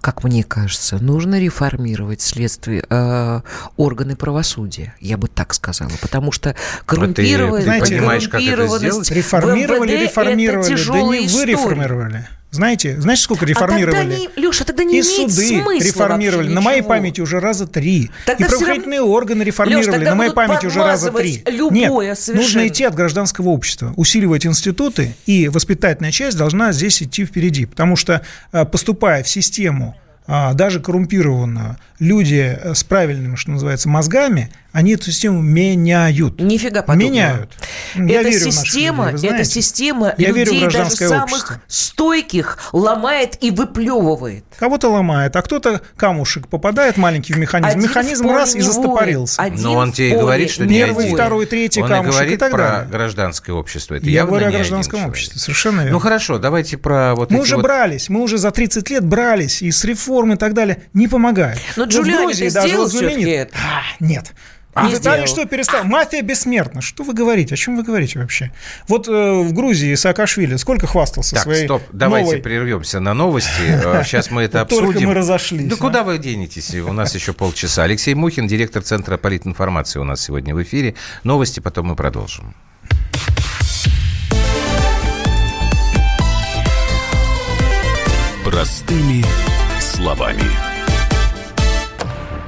Speaker 2: как мне кажется, нужно реформировать следствие, э, органы правосудия, я бы так сказала, потому что коррумпированность,
Speaker 3: ты понимаешь,
Speaker 1: как это сделать?
Speaker 3: Реформировали,
Speaker 2: МВД
Speaker 3: реформировали,
Speaker 2: это
Speaker 3: да не вы
Speaker 2: история.
Speaker 3: реформировали. Знаете, знаете, сколько
Speaker 2: А
Speaker 3: реформировали?
Speaker 2: тогда не, Леша, тогда не
Speaker 3: и
Speaker 2: имеет
Speaker 3: суды
Speaker 2: смысла
Speaker 3: реформировали. На моей памяти уже раза три.
Speaker 2: Тогда
Speaker 3: и правоохранительные органы реформировали.
Speaker 2: тогда
Speaker 3: на моей памяти уже раза три.
Speaker 2: подмазывать
Speaker 3: Нет,
Speaker 2: любое совершенно.
Speaker 3: нужно идти от гражданского общества, усиливать институты, и воспитательная часть должна здесь идти впереди. Потому что, э, поступая в систему, а, даже коррумпированную, люди э, с правильными, что называется, мозгами, они эту систему меняют.
Speaker 2: Нифига подобного.
Speaker 3: Меняют. Я
Speaker 2: эта
Speaker 3: верю в
Speaker 2: система,
Speaker 3: людей, вы
Speaker 2: эта система
Speaker 3: Я верю в
Speaker 2: людей даже самых
Speaker 3: общество.
Speaker 2: стойких ломает и выплевывает.
Speaker 3: Кого-то ломает, а кто-то камушек попадает маленький в механизм.
Speaker 2: Один
Speaker 3: механизм
Speaker 2: в
Speaker 3: раз и застопорился.
Speaker 2: один
Speaker 1: Но он
Speaker 2: в
Speaker 1: тебе и говорит, что
Speaker 2: не
Speaker 3: Первый,
Speaker 1: один.
Speaker 3: второй, третий
Speaker 1: Он и
Speaker 3: камушек и
Speaker 1: говорит
Speaker 3: так
Speaker 1: про
Speaker 3: далее.
Speaker 1: гражданское общество. Это
Speaker 3: Я
Speaker 1: явно
Speaker 3: говорю о гражданском обществе, совершенно верно.
Speaker 1: Ну хорошо, давайте про вот
Speaker 3: мы
Speaker 1: эти
Speaker 3: уже
Speaker 1: вот-
Speaker 3: брались, мы уже за 30 лет брались, и с реформ и так далее. Не помогает.
Speaker 2: Но
Speaker 3: в
Speaker 2: Джулиани сделал всё-таки это?
Speaker 3: А, нет.
Speaker 2: А,
Speaker 3: Виталий
Speaker 2: сделал.
Speaker 3: что перестал? Мафия бессмертна. Что вы говорите? О чем вы говорите вообще? Вот э, в Грузии Саакашвили сколько хвастался
Speaker 1: Так,
Speaker 3: своей
Speaker 1: стоп, давайте
Speaker 3: новой...
Speaker 1: прервемся на новости. Э, Сейчас мы это
Speaker 3: Вот только
Speaker 1: обсудим.
Speaker 3: мы разошлись,
Speaker 1: Да
Speaker 3: а.
Speaker 1: куда вы денетесь? У нас еще полчаса. Алексей Мухин, директор Центра политинформации у нас сегодня в эфире. Новости, потом мы продолжим.
Speaker 4: Простыми словами.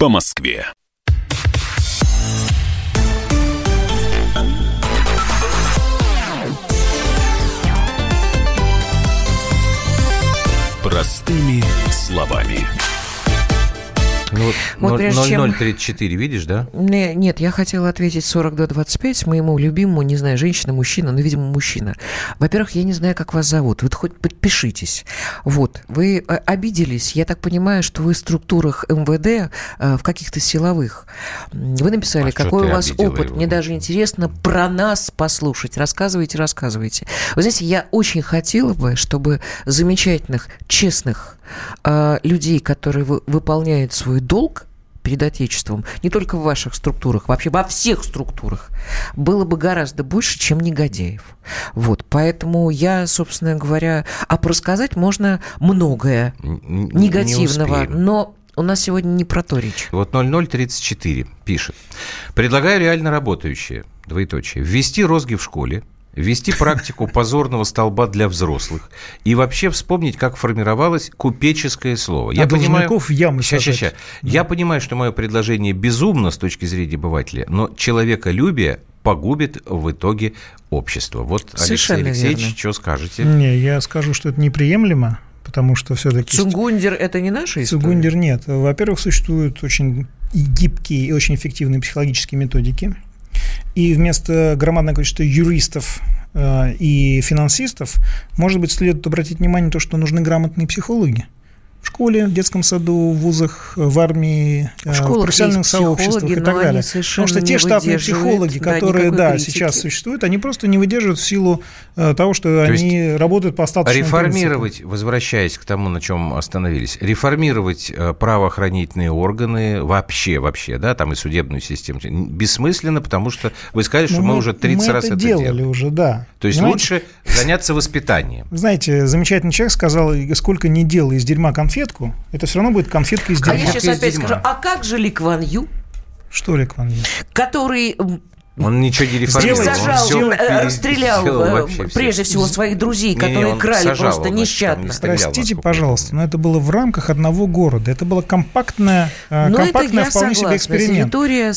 Speaker 4: по Москве. Простыми словами.
Speaker 1: Ну, вот, вот 0034, чем... видишь, да?
Speaker 2: Нет, я хотела ответить 4225 моему любимому, не знаю, женщина, мужчина, ну, видимо, мужчина. Во-первых, я не знаю, как вас зовут. Вы хоть подпишитесь. Вот, вы э, обиделись. Я так понимаю, что вы в структурах МВД, э, в каких-то силовых. Вы написали, а какой у вас опыт. Его? Мне даже интересно про нас послушать. Рассказывайте, рассказывайте. Вы знаете, я очень хотела бы, чтобы замечательных, честных э, людей, которые вы, выполняют свой долг, перед Отечеством, не только в ваших структурах, вообще во всех структурах, было бы гораздо больше, чем негодяев. Вот, поэтому я, собственно говоря, а рассказать можно многое негативного, не но у нас сегодня не про то речь.
Speaker 1: Вот 0034 пишет. Предлагаю реально работающее, двоеточие, ввести розги в школе, ввести практику позорного столба для взрослых и вообще вспомнить, как формировалось купеческое слово.
Speaker 3: Я понимаю, ямы
Speaker 1: ща, ща, ща. Да. Я понимаю, что мое предложение безумно с точки зрения обывателя, но человеколюбие погубит в итоге общество. Вот, Совершенно Алексей Алексеевич, верно. что скажете?
Speaker 3: Не, я скажу, что это неприемлемо, потому что все-таки...
Speaker 2: Цугундер – это не наша история?
Speaker 3: Цугундер нет. Во-первых, существуют очень гибкие и очень эффективные психологические методики – и вместо громадного количества юристов э, и финансистов, может быть, следует обратить внимание на то, что нужны грамотные психологи в школе, в детском саду, в вузах, в армии, в, э, в профессиональных сообществах и так далее. Потому что те штатные психологи, которые да, сейчас существуют, они просто не выдерживают в силу э, того, что то они работают по остаточным
Speaker 1: Реформировать, принципам. возвращаясь к тому, на чем остановились, реформировать э, правоохранительные органы вообще, вообще, да, там и судебную систему, бессмысленно, потому что вы сказали, что мы, мы уже 30 мы раз это,
Speaker 3: делали. делали уже, да.
Speaker 1: То есть Понимаете? лучше заняться воспитанием.
Speaker 3: Знаете, замечательный человек сказал, сколько не дел из дерьма конфетку, это все равно будет конфетка из дерьма. А
Speaker 2: я сейчас опять скажу, а как же Ли Кван Ю?
Speaker 3: Что Ли Кван Ю?
Speaker 2: Который
Speaker 1: он ничего не реформировал.
Speaker 2: Сажал, он все стрелял э, прежде всего своих друзей, не, которые не, крали сажал, просто нещадно.
Speaker 3: Простите, пожалуйста, но это было в рамках одного города. Это было компактное, э, но компактное вполне согласна. себе эксперимент.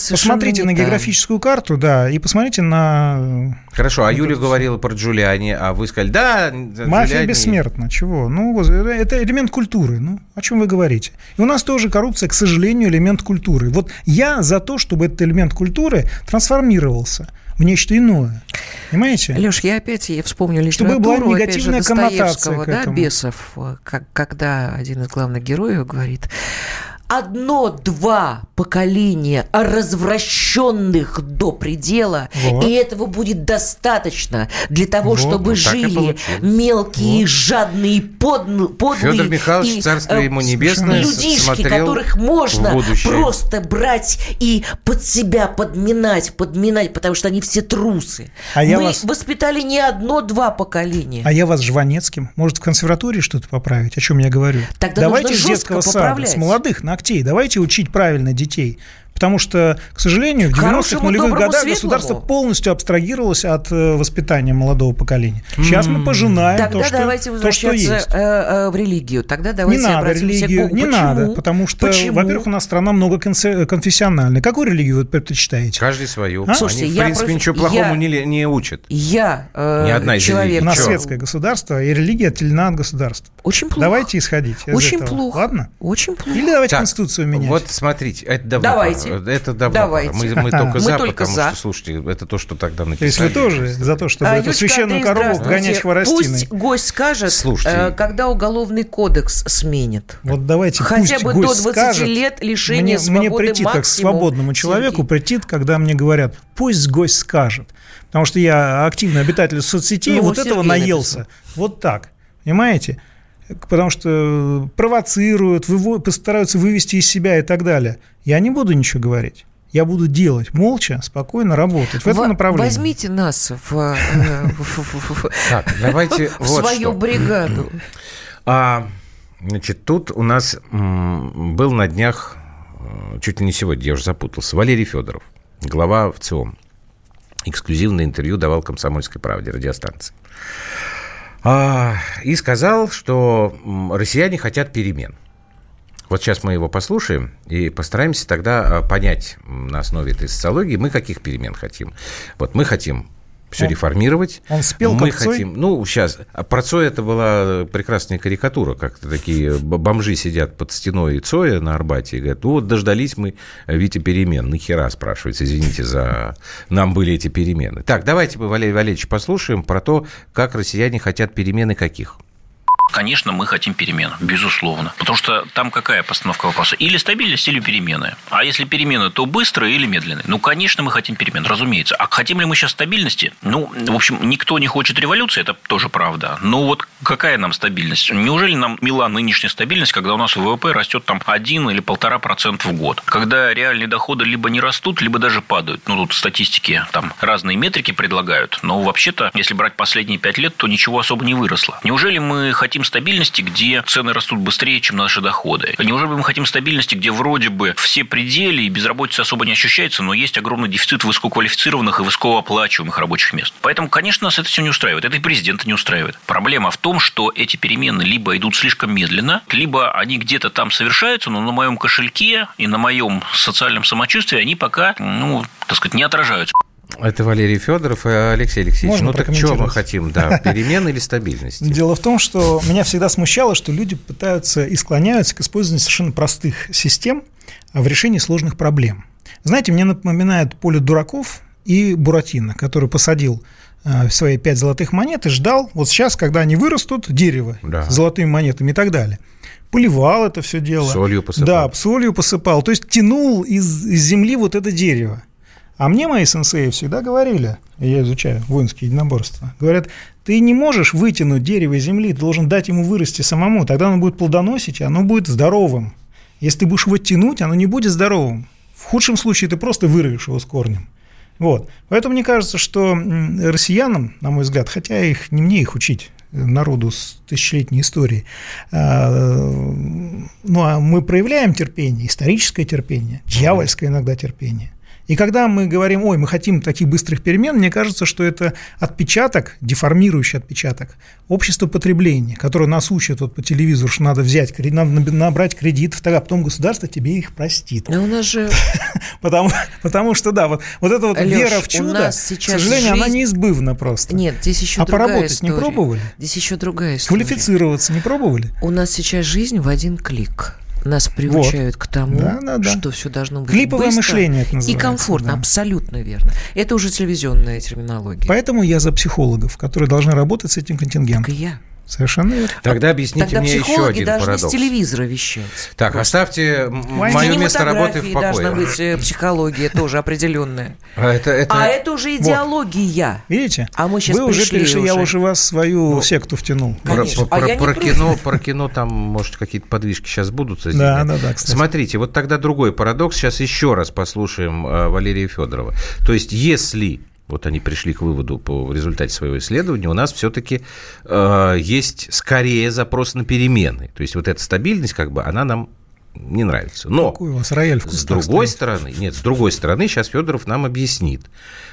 Speaker 3: Посмотрите на географическую карту, да, и посмотрите на...
Speaker 1: Хорошо, а вот Юля говорила про Джулиани, а вы сказали, да,
Speaker 3: Мафия Джулиани... бессмертна, чего? Ну, это элемент культуры, ну, о чем вы говорите? И у нас тоже коррупция, к сожалению, элемент культуры. Вот я за то, чтобы этот элемент культуры трансформировал трансформировался в нечто иное. Понимаете?
Speaker 2: Леш, я опять вспомню литературу,
Speaker 3: Чтобы была негативная опять же, коннотация
Speaker 2: да, Бесов, как, когда один из главных героев говорит, одно-два поколения развращенных до предела, вот. и этого будет достаточно для того, вот, чтобы вот жили мелкие, вот. жадные, под, подлые
Speaker 1: Федор Михайлович, и, царство ему небесное,
Speaker 2: людишки, которых можно просто брать и под себя подминать, подминать, потому что они все трусы. А Мы вас... воспитали не одно-два поколения.
Speaker 3: А я вас Жванецким. Может, в консерватории что-то поправить? О чем я говорю?
Speaker 2: Тогда
Speaker 3: Давайте
Speaker 2: с детского
Speaker 3: сада, с молодых ногтей. Давайте учить правильно детей. Потому что, к сожалению, в 90-х нулевых годах светлому. государство полностью абстрагировалось от э, воспитания молодого поколения. Сейчас мы пожинаем
Speaker 2: Тогда
Speaker 3: то, что,
Speaker 2: давайте возвращаться то, что есть. Э, э, в религию. Тогда давайте
Speaker 3: не надо религию, к... не Почему? надо, потому что, Почему? во-первых, у нас страна много конфессиональная. Какую религию вы предпочитаете?
Speaker 1: Каждый свою. А? Слушайте, Они, в принципе, проф... ничего плохому я... не, не учат.
Speaker 2: Я э, Ни одна из человек.
Speaker 3: У нас Чего? светское государство, и религия отделена от государства.
Speaker 2: Очень плохо.
Speaker 3: Давайте исходить из
Speaker 2: Очень
Speaker 3: этого.
Speaker 2: плохо.
Speaker 3: Ладно?
Speaker 2: Очень плохо.
Speaker 3: Или давайте так, Конституцию менять.
Speaker 1: Вот смотрите, это добро.
Speaker 2: Давайте.
Speaker 1: Это добро. Давайте. Мы, мы только за, мы только потому за. что, слушайте, это то, что тогда написали.
Speaker 3: То есть вы тоже за то, чтобы а, эту священную корову гонять хворостиной?
Speaker 2: Пусть гость скажет, слушайте. Э, когда уголовный кодекс сменит.
Speaker 3: Вот давайте
Speaker 2: Хотя
Speaker 3: пусть
Speaker 2: бы
Speaker 3: гость
Speaker 2: до 20
Speaker 3: скажет,
Speaker 2: лет лишения
Speaker 3: мне,
Speaker 2: свободы
Speaker 3: Мне прийти
Speaker 2: так
Speaker 3: к свободному человеку, Сергей. прийти, когда мне говорят, пусть гость скажет. Потому что я активный обитатель соцсетей, ну, вот Сергей этого наелся. Написано. Вот так. Понимаете? потому что провоцируют, вывод, постараются вывести из себя и так далее. Я не буду ничего говорить. Я буду делать молча, спокойно работать в этом направлении.
Speaker 2: Возьмите нас в,
Speaker 1: давайте в
Speaker 2: свою бригаду.
Speaker 1: А, значит, тут у нас был на днях, э, чуть ли не сегодня, я уже запутался, Валерий Федоров, глава ВЦИОМ. Эксклюзивное интервью давал «Комсомольской правде» радиостанции. А, и сказал, что россияне хотят перемен. Вот сейчас мы его послушаем и постараемся тогда а, понять на основе этой социологии, мы каких перемен хотим. Вот мы хотим все
Speaker 3: он,
Speaker 1: реформировать.
Speaker 3: Он спел
Speaker 1: Мы
Speaker 3: как Цой?
Speaker 1: хотим, ну, сейчас, а про Цоя это была прекрасная карикатура, как-то такие бомжи сидят под стеной Цоя на Арбате и говорят, ну вот дождались мы, Витя, перемен. Нахера, спрашивается, извините за... Нам были эти перемены. Так, давайте мы Валерий Валерьевич послушаем про то, как россияне хотят перемены каких.
Speaker 7: Конечно, мы хотим перемен, безусловно. Потому что там какая постановка вопроса? Или стабильность, или перемены. А если перемены, то быстрые или медленные? Ну, конечно, мы хотим перемен, разумеется. А хотим ли мы сейчас стабильности? Ну, в общем, никто не хочет революции, это тоже правда. Но вот какая нам стабильность? Неужели нам мила нынешняя стабильность, когда у нас ВВП растет там 1 или полтора процента в год? Когда реальные доходы либо не растут, либо даже падают. Ну, тут статистики, там разные метрики предлагают. Но вообще-то, если брать последние пять лет, то ничего особо не выросло. Неужели мы хотим стабильности, где цены растут быстрее, чем наши доходы? Неужели мы хотим стабильности, где вроде бы все пределы и безработица особо не ощущается, но есть огромный дефицит высококвалифицированных и высокооплачиваемых рабочих мест? Поэтому, конечно, нас это все не устраивает. Это и президента не устраивает. Проблема в том, что эти перемены либо идут слишком медленно, либо они где-то там совершаются, но на моем кошельке и на моем социальном самочувствии они пока, ну, так сказать, не отражаются.
Speaker 1: Это Валерий Федоров и Алексей Алексеевич.
Speaker 3: Можно
Speaker 1: ну так что мы хотим, да, перемен или стабильности?
Speaker 3: Дело в том, что меня всегда смущало, что люди пытаются и склоняются к использованию совершенно простых систем в решении сложных проблем. Знаете, мне напоминает поле дураков и Буратино, который посадил э, свои пять золотых монет и ждал, вот сейчас, когда они вырастут, дерево
Speaker 1: Да.
Speaker 3: с золотыми монетами и так далее. Поливал это все дело.
Speaker 1: Солью посыпал.
Speaker 3: Да, солью посыпал. То есть тянул из, из земли вот это дерево. А мне мои сенсеи всегда говорили, я изучаю воинские единоборства, говорят, ты не можешь вытянуть дерево из земли, ты должен дать ему вырасти самому, тогда оно будет плодоносить, и оно будет здоровым. Если ты будешь его тянуть, оно не будет здоровым. В худшем случае ты просто вырвешь его с корнем. Вот. Поэтому мне кажется, что россиянам, на мой взгляд, хотя их не мне их учить, э, народу с тысячелетней историей, а, ну а мы проявляем терпение, историческое терпение, дьявольское иногда терпение. И когда мы говорим, ой, мы хотим таких быстрых перемен, мне кажется, что это отпечаток, деформирующий отпечаток общества потребления, которое нас учат вот по телевизору, что надо взять, кредит, надо набрать кредитов, тогда потом государство тебе их простит.
Speaker 2: Но у нас же
Speaker 3: Потому, потому что, да, вот, вот эта вот
Speaker 2: Лёш,
Speaker 3: вера в чудо, к сожалению, она
Speaker 2: жизнь-
Speaker 3: неизбывна просто.
Speaker 2: нет, здесь еще
Speaker 3: А
Speaker 2: другая
Speaker 3: поработать не
Speaker 2: история.
Speaker 3: пробовали?
Speaker 2: Здесь еще другая история.
Speaker 3: Квалифицироваться не пробовали?
Speaker 2: У нас сейчас жизнь в один клик. Нас приучают к тому,
Speaker 3: Да, да, да.
Speaker 2: что все должно быть
Speaker 3: Клиповое
Speaker 2: быстро
Speaker 3: мышление это
Speaker 2: и комфортно,
Speaker 3: да.
Speaker 2: абсолютно верно. Это уже телевизионная терминология.
Speaker 3: Поэтому я за психологов, которые должны работать с этим
Speaker 2: Так
Speaker 3: контингентом.
Speaker 2: и я.
Speaker 3: Совершенно верно.
Speaker 1: Тогда объясните
Speaker 2: Тогда
Speaker 1: мне еще
Speaker 2: психологи
Speaker 1: один
Speaker 2: должны
Speaker 1: парадокс.
Speaker 2: с телевизора вещать.
Speaker 1: Так, оставьте м-
Speaker 3: Война.
Speaker 1: мое место работы в
Speaker 2: Кинематографии должна
Speaker 1: покое.
Speaker 2: быть э, психология тоже определенная.
Speaker 1: А это, это...
Speaker 2: А это уже идеология.
Speaker 3: Видите?
Speaker 2: А мы щас
Speaker 3: Вы уже
Speaker 2: пришли
Speaker 3: перешли, я
Speaker 2: уже.
Speaker 3: уже вас в свою секту втянул.
Speaker 1: Про,
Speaker 2: Конечно.
Speaker 1: про-
Speaker 2: А я не
Speaker 1: про
Speaker 2: против.
Speaker 1: кино, про кино там, может, какие-то подвижки сейчас будут.
Speaker 3: Да, да, да, кстати.
Speaker 1: Смотрите, вот тогда другой парадокс. Сейчас еще раз послушаем э, Валерия Федорова. То есть, если вот они пришли к выводу по в результате своего исследования, у нас все-таки э, есть скорее запрос на перемены. То есть, вот эта стабильность, как бы, она нам не нравится. Но
Speaker 3: Какой у вас рояль в
Speaker 1: с другой
Speaker 3: стоит?
Speaker 1: стороны, нет, с другой стороны, сейчас Федоров нам объяснит,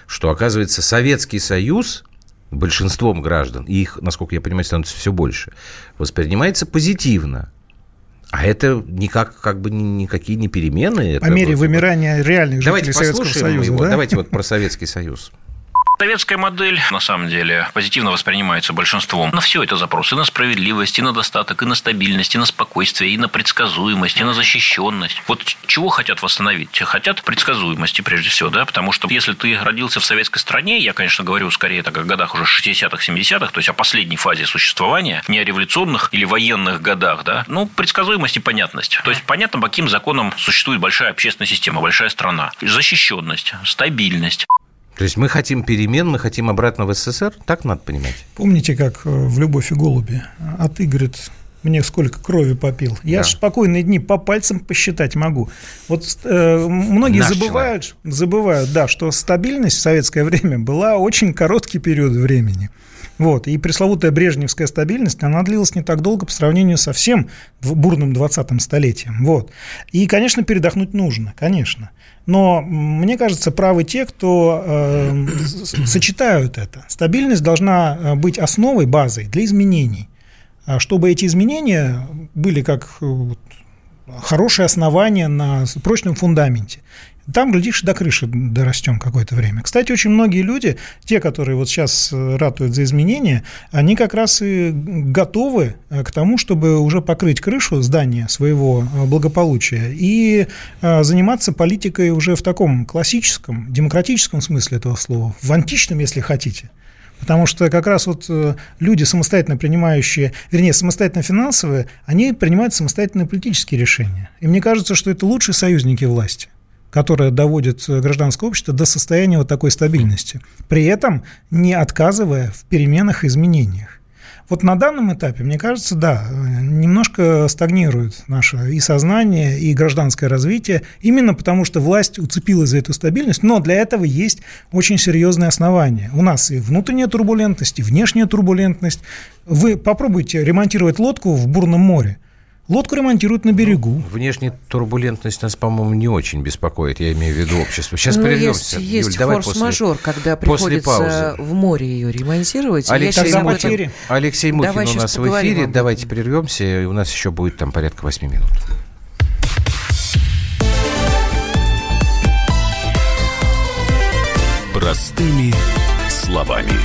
Speaker 1: что, оказывается, Советский Союз большинством граждан, и их, насколько я понимаю, становится все больше, воспринимается позитивно. А это никак, как бы ни- никакие не перемены.
Speaker 3: По
Speaker 1: это
Speaker 3: мере
Speaker 1: вот-
Speaker 3: вымирания реальных
Speaker 1: Давайте
Speaker 3: жителей Советского
Speaker 1: послушаем
Speaker 3: Союза,
Speaker 1: его.
Speaker 3: да?
Speaker 1: Давайте вот про Советский Союз.
Speaker 7: Советская модель, на самом деле, позитивно воспринимается большинством. На все это запрос. И на справедливость, и на достаток, и на стабильность, и на спокойствие, и на предсказуемость, и на защищенность. Вот чего хотят восстановить? Хотят предсказуемости, прежде всего, да? Потому что если ты родился в советской стране, я, конечно, говорю скорее так о годах уже 60-х, 70-х, то есть о последней фазе существования, не о революционных или военных годах, да? Ну, предсказуемость и понятность. То есть понятно, по каким законам существует большая общественная система, большая страна. Защищенность, стабильность.
Speaker 1: То есть мы хотим перемен, мы хотим обратно в СССР? Так надо понимать?
Speaker 3: Помните, как э, в «Любовь и голуби»? А ты, говорит, мне сколько крови попил. Я
Speaker 1: Да.
Speaker 3: спокойные дни по пальцам посчитать могу. Вот э, многие
Speaker 1: Наш
Speaker 3: забывают, забывают, да, что стабильность в советское время была очень короткий период времени. Вот, и пресловутая брежневская стабильность, она длилась не так долго по сравнению со всем бурным 20-м столетием. Вот. И, конечно, передохнуть нужно, конечно. Но мне кажется, правы те, кто э, сочетают это. Стабильность должна э, быть основой, базой для изменений. А Чтобы эти изменения были как э, хорошее основание на прочном фундаменте. Там, глядишь, до крыши дорастем какое-то время. Кстати, очень многие люди, те, которые вот сейчас э, ратуют за изменения, они как раз и готовы э, к тому, чтобы уже покрыть крышу здания своего э, благополучия и заниматься политикой уже в таком классическом, демократическом смысле этого слова, в античном, если хотите. Потому что как раз вот люди, самостоятельно принимающие, вернее, самостоятельно финансовые, они принимают самостоятельные политические решения. И мне кажется, что это лучшие союзники власти которая доводит гражданское общество до состояния вот такой стабильности, при этом не отказывая в переменах и изменениях. Вот на данном этапе, мне кажется, да, немножко стагнирует наше и сознание, и гражданское развитие, именно потому что власть уцепилась за эту стабильность, но для этого есть очень серьезные основания. У нас и внутренняя турбулентность, и внешняя турбулентность. Вы попробуйте ремонтировать лодку в бурном море – Лодку ремонтируют на берегу.
Speaker 1: Ну, внешняя турбулентность нас, по-моему, не очень беспокоит, я имею в виду общество. Сейчас
Speaker 2: Но
Speaker 1: прервемся.
Speaker 2: Есть, есть форс-мажор, когда приходится в море ее ремонтировать.
Speaker 1: Алексей, я Мухин, Алексей Мухин Давай у нас в эфире. Давайте прервемся, и у нас еще будет там порядка 8 минут.
Speaker 4: Простыми словами.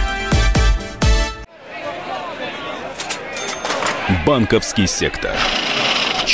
Speaker 4: Банковский сектор.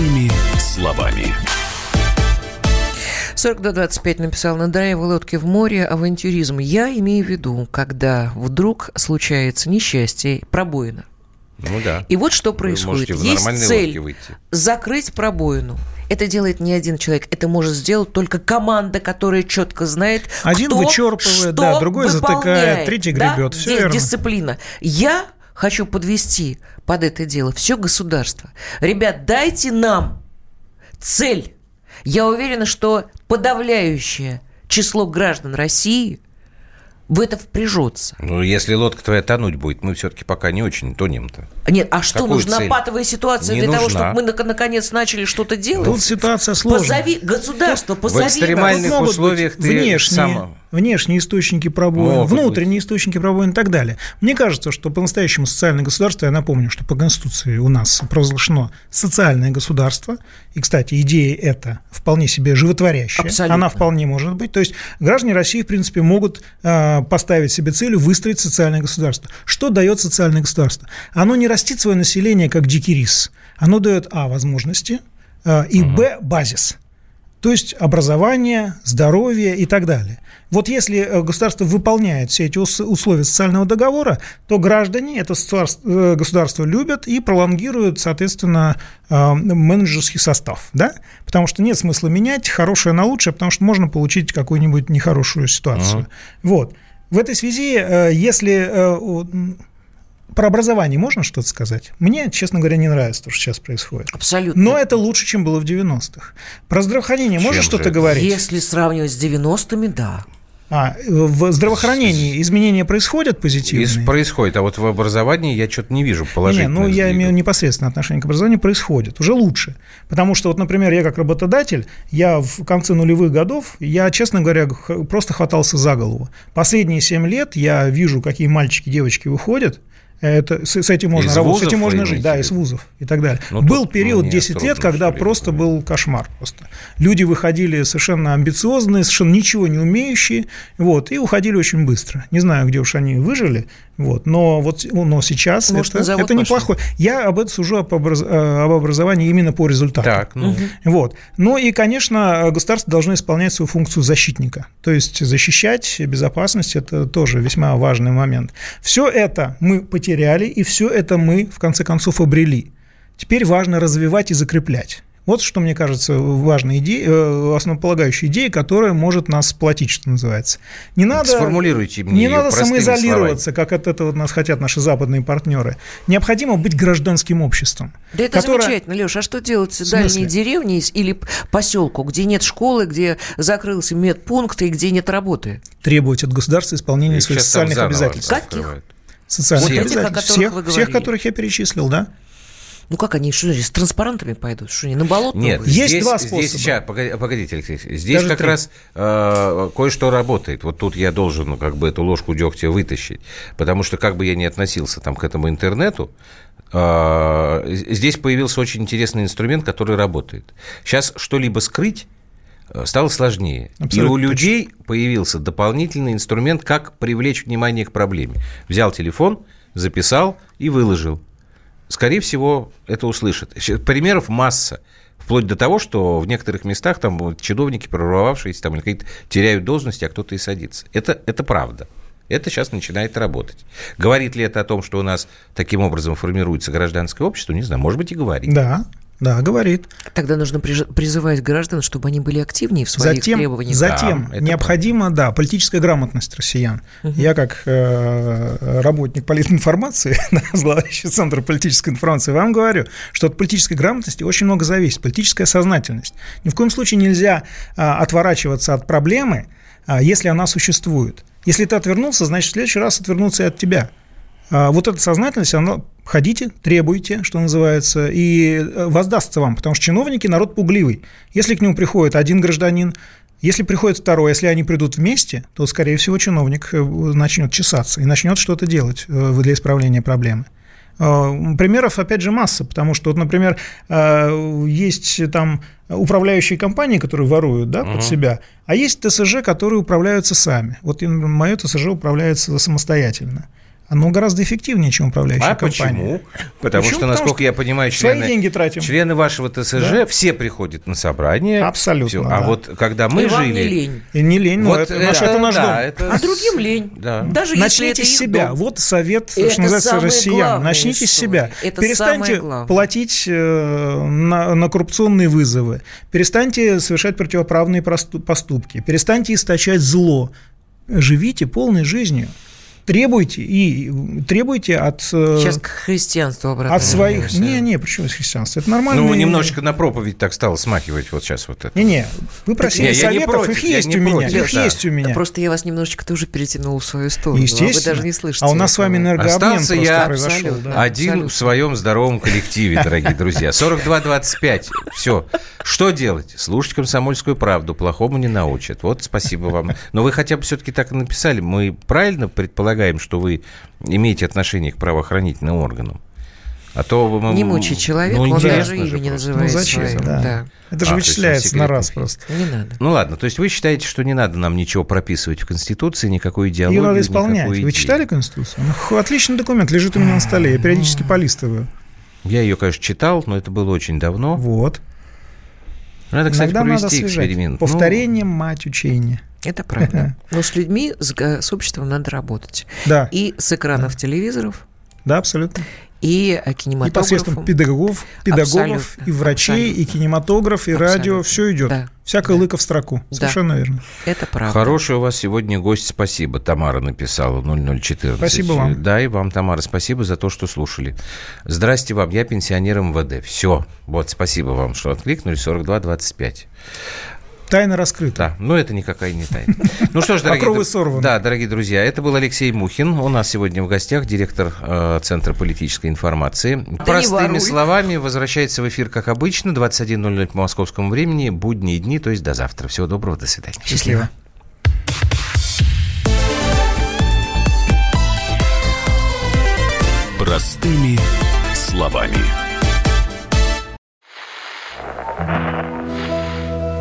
Speaker 4: Простыми словами.
Speaker 2: 40 до 25 написал на драйве лодки в море авантюризм. Я имею в виду, когда вдруг случается несчастье, пробоина.
Speaker 1: Ну да.
Speaker 2: И вот что происходит. Есть цель закрыть пробоину. Это делает не один человек, это может сделать только команда, которая четко знает,
Speaker 3: один
Speaker 2: кто
Speaker 3: вычерпывает,
Speaker 2: что
Speaker 3: да, другой
Speaker 2: выполняет.
Speaker 3: затыкает, третий гребет.
Speaker 2: Да? Все Здесь верно. дисциплина. Я хочу подвести под это дело все государство. Ребят, дайте нам цель. Я уверена, что подавляющее число граждан России – в это впряжется.
Speaker 1: Ну, если лодка твоя тонуть будет, мы все-таки пока не очень тонем-то.
Speaker 2: Нет, а что, Какую нужна цель? патовая ситуация не для нужна. того, чтобы мы наконец начали что-то делать?
Speaker 3: Тут ситуация сложная.
Speaker 2: Позови, государство, позови.
Speaker 1: В экстремальных условиях ты
Speaker 3: внешние, сам внешние источники пробоин, Могут внутренние быть. источники пробоин и так далее. Мне кажется, что по-настоящему социальное государство, я напомню, что по Конституции у нас провозглашено социальное государство, и, кстати, идея эта вполне себе животворящая, Абсолютно. она вполне может быть. То есть граждане России, в принципе, могут э, поставить себе целью выстроить социальное государство. Что дает социальное государство? Оно не растит свое население, как дикий рис. Оно дает, а, возможности, э, и, угу. б, базис. То есть образование, здоровье и так далее. Вот если э, государство выполняет все эти условия социального договора, то граждане это э, государство любят и пролонгируют, соответственно, э, менеджерский состав. Да? Потому что нет смысла менять хорошее на лучшее, потому что можно получить какую-нибудь нехорошую ситуацию. Uh-huh. Вот. В этой связи, если про образование можно что-то сказать? Мне, честно говоря, не нравится то, что сейчас происходит.
Speaker 2: Абсолютно.
Speaker 3: Но это лучше, чем было в 90-х. Про здравоохранение можно что-то говорить?
Speaker 2: Если сравнивать с 90-ми, да.
Speaker 3: А, в здравоохранении изменения происходят позитивные?
Speaker 1: Происходит, а вот в образовании я что-то не вижу положительного.
Speaker 3: Не, ну я имею непосредственно отношение к образованию, происходит, уже лучше. Потому что, вот, например, я как работодатель, я в конце нулевых годов, я, честно говоря, просто хватался за голову. Последние 7 лет я вижу, какие мальчики, девочки выходят, это, с, с этим можно работать, с этим можно жить, да, из вузов и так далее. Но ну, был тут, период ну, 10 лет, когда просто был кошмар просто. Люди выходили совершенно амбициозные, совершенно ничего не умеющие, вот, и уходили очень быстро. Не знаю, где уж они выжили, вот. Но вот но сейчас Может, это, это неплохое. Я об этом сужу об, образ, э, об образовании именно по результату. Так, ну. вот. Ну и, конечно, государство должно исполнять свою функцию защитника. То есть защищать безопасность – это тоже весьма важный момент. Все это мы потеряли, и все это мы, в конце концов, обрели. Теперь важно развивать и закреплять. Вот что, мне кажется, важная идея, э, основополагающая идея, которая может нас сплотить, что называется. Не надо,
Speaker 1: Сформулируйте мне
Speaker 3: не
Speaker 1: ее
Speaker 3: надо самоизолироваться, как от этого нас хотят наши западные партнеры. Необходимо быть гражданским обществом.
Speaker 2: Да это
Speaker 3: которое-
Speaker 2: замечательно, Леш. А что делать в дальней деревне или поселку, где нет школы, где закрылся медпункт и где нет работы?
Speaker 3: Требовать от государства исполнения
Speaker 1: Их
Speaker 3: своих социальных обязательств.
Speaker 2: Каких?
Speaker 3: Социальных.
Speaker 2: Вот этих, о
Speaker 3: обязательств.
Speaker 2: которых
Speaker 3: Всех,
Speaker 2: вы
Speaker 3: всех, которых я перечислил, да?
Speaker 2: Ну как они, что значит, с транспарантами пойдут? Что они на болото?
Speaker 1: Нет,
Speaker 2: выйдут?
Speaker 3: Есть
Speaker 1: здесь,
Speaker 3: два
Speaker 1: здесь
Speaker 3: способа.
Speaker 1: сейчас, погоди- погодите, Алексей, здесь
Speaker 3: Даже
Speaker 1: как
Speaker 3: три.
Speaker 1: раз э, кое-что работает. Вот тут я должен ну, как бы эту ложку дегтя вытащить, потому что как бы я ни относился там к этому интернету, э, здесь появился очень интересный инструмент, который работает. Сейчас что-либо скрыть э, стало сложнее.
Speaker 3: Абсолютно
Speaker 1: и у людей появился дополнительный инструмент, как привлечь внимание к проблеме. Взял телефон, записал и выложил скорее всего, это услышат. Щ- Примеров масса. Вплоть до того, что в некоторых местах там чиновники, прорвавшиеся, там, или теряют должности, а кто-то и садится. Это, это правда. Это сейчас начинает работать. Говорит ли это о том, что у нас таким образом формируется гражданское общество? Не знаю, может быть, и говорит.
Speaker 3: Да, да, говорит.
Speaker 2: Тогда нужно призывать граждан, чтобы они были активнее в своих
Speaker 3: Затем,
Speaker 2: требованиях.
Speaker 3: затем
Speaker 1: Да, это
Speaker 3: необходима, да, политическая грамотность россиян. Я как э, работник политинформации, возглавляющий Центр политической информации, вам говорю, что от политической грамотности очень много зависит. Политическая сознательность. Ни в коем случае нельзя а, отворачиваться от проблемы, а, если она существует. Если ты отвернулся, значит, в следующий раз отвернутся и от тебя. А, Вот эта сознательность, она ходите, требуйте, что называется, и э, воздастся вам, потому что чиновники народ пугливый. Если к нему приходит один гражданин, если приходит второй, если они придут вместе, то, скорее всего, чиновник э, начнет чесаться и начнет что-то делать э, для исправления проблемы. Э, Примеров, опять же, масса, потому что, вот, например, э, есть там управляющие компании, которые воруют да, под себя, а есть ТСЖ, которые управляются сами. Вот мое ТСЖ управляется самостоятельно. Оно гораздо эффективнее, чем управляющая
Speaker 1: А
Speaker 3: компания.
Speaker 1: почему? Потому
Speaker 3: Почему?
Speaker 1: что,
Speaker 3: Потому
Speaker 1: насколько
Speaker 3: что
Speaker 1: я понимаю,
Speaker 3: свои
Speaker 1: члены,
Speaker 3: деньги тратим.
Speaker 1: члены вашего ТСЖ
Speaker 3: Да.
Speaker 1: все приходят на собрание.
Speaker 3: Абсолютно,
Speaker 1: Всё.
Speaker 3: да.
Speaker 1: А вот когда мы
Speaker 2: и вам
Speaker 1: жили...
Speaker 2: не лень.
Speaker 3: И не лень, но
Speaker 1: Вот
Speaker 3: это, наш- это наш
Speaker 1: да,
Speaker 3: дом.
Speaker 1: это
Speaker 2: А другим лень.
Speaker 1: Да.
Speaker 2: Даже
Speaker 3: Начните
Speaker 2: если это
Speaker 3: с себя.
Speaker 2: дом.
Speaker 3: Вот совет,
Speaker 2: Это
Speaker 3: что называется, россиян.
Speaker 2: главное,
Speaker 3: Начните с себя.
Speaker 2: Это
Speaker 3: Перестаньте платить э, на, на коррупционные вызовы. Перестаньте совершать противоправные поступки. Перестаньте источать зло. Живите полной жизнью. Требуйте и требуйте от, э,
Speaker 2: Сейчас к христианству обратно.
Speaker 3: от своих... Не, не, почему из христианства? Это нормально.
Speaker 1: Ну, немножечко на проповедь так стало смахивать вот сейчас вот это.
Speaker 3: Не-не, вы просили
Speaker 1: Не, я не
Speaker 3: советов,
Speaker 1: против,
Speaker 3: их
Speaker 1: я
Speaker 3: есть
Speaker 1: не
Speaker 3: у меня.
Speaker 1: против,
Speaker 3: Их
Speaker 1: да.
Speaker 3: есть у меня.
Speaker 2: Просто я вас немножечко тоже перетянул в свою сторону. А вы
Speaker 3: Естественно.
Speaker 2: даже не слышите.
Speaker 3: А у нас с вами энергообмен
Speaker 1: Остался я
Speaker 3: произошел. да.
Speaker 1: Один
Speaker 2: абсолютно.
Speaker 1: в своем здоровом коллективе, дорогие друзья. 42-25. Все. Что делать? Слушать комсомольскую правду. Плохому не научат. Вот спасибо вам. Но вы хотя бы все-таки так и написали. Мы правильно предполагаем, что вы имеете отношение к правоохранительным органам? А то вы...
Speaker 2: Не мучай человека,
Speaker 1: ну,
Speaker 2: он даже
Speaker 1: же
Speaker 2: имя не называет
Speaker 3: Ну, зачем,
Speaker 2: своим.
Speaker 3: да.
Speaker 2: Да.
Speaker 3: Это же
Speaker 1: А,
Speaker 3: вычисляется на раз просто.
Speaker 2: Не надо.
Speaker 1: Ну ладно, то есть вы считаете, что не надо нам ничего прописывать в Конституции, никакой идеологии,
Speaker 3: Ее надо исполнять. Вы
Speaker 1: идеи?
Speaker 3: читали Конституцию? Ну, отличный документ, лежит у меня на столе. Я периодически полистываю.
Speaker 1: Я ее, конечно, читал, но это было очень давно.
Speaker 3: Вот.
Speaker 1: Надо, кстати,
Speaker 3: Иногда надо
Speaker 1: провести
Speaker 3: освежать.
Speaker 1: эксперимент. Ну,
Speaker 3: Повторение мать учения.
Speaker 2: Это правда. Но с людьми, с, обществом надо работать.
Speaker 3: Да,
Speaker 2: И с экранов телевизоров,
Speaker 3: да, абсолютно.
Speaker 2: и э,
Speaker 3: И посредством педагогов, педагогов,
Speaker 2: Абсолютно,
Speaker 3: и врачей, и
Speaker 2: абсолютно.
Speaker 3: кинематограф, и
Speaker 2: Абсолютно.
Speaker 3: радио. Все идет.
Speaker 2: Да,
Speaker 3: Всякая
Speaker 2: да.
Speaker 3: лыка в строку.
Speaker 2: Да.
Speaker 3: Совершенно верно.
Speaker 2: Это правда.
Speaker 1: Хороший у вас сегодня гость, спасибо. Тамара написала 0014.
Speaker 3: Спасибо вам.
Speaker 1: Да, и вам, Тамара, спасибо за то, что слушали. Здрасте вам, я пенсионер МВД. Все. Вот, спасибо вам, что откликнули. 4225.
Speaker 3: Тайна раскрыта.
Speaker 1: Да, но это никакая не тайна. Ну что ж, дорогие,
Speaker 3: сорваны.
Speaker 1: да, дорогие друзья, это был Алексей Мухин. У нас сегодня в гостях директор э, Центра политической информации. Простыми
Speaker 2: воруй.
Speaker 1: словами, возвращается в эфир, как обычно, 21.00 по московскому времени, будние дни, то есть до завтра. Всего доброго, до свидания.
Speaker 3: Счастливо.
Speaker 4: Простыми словами.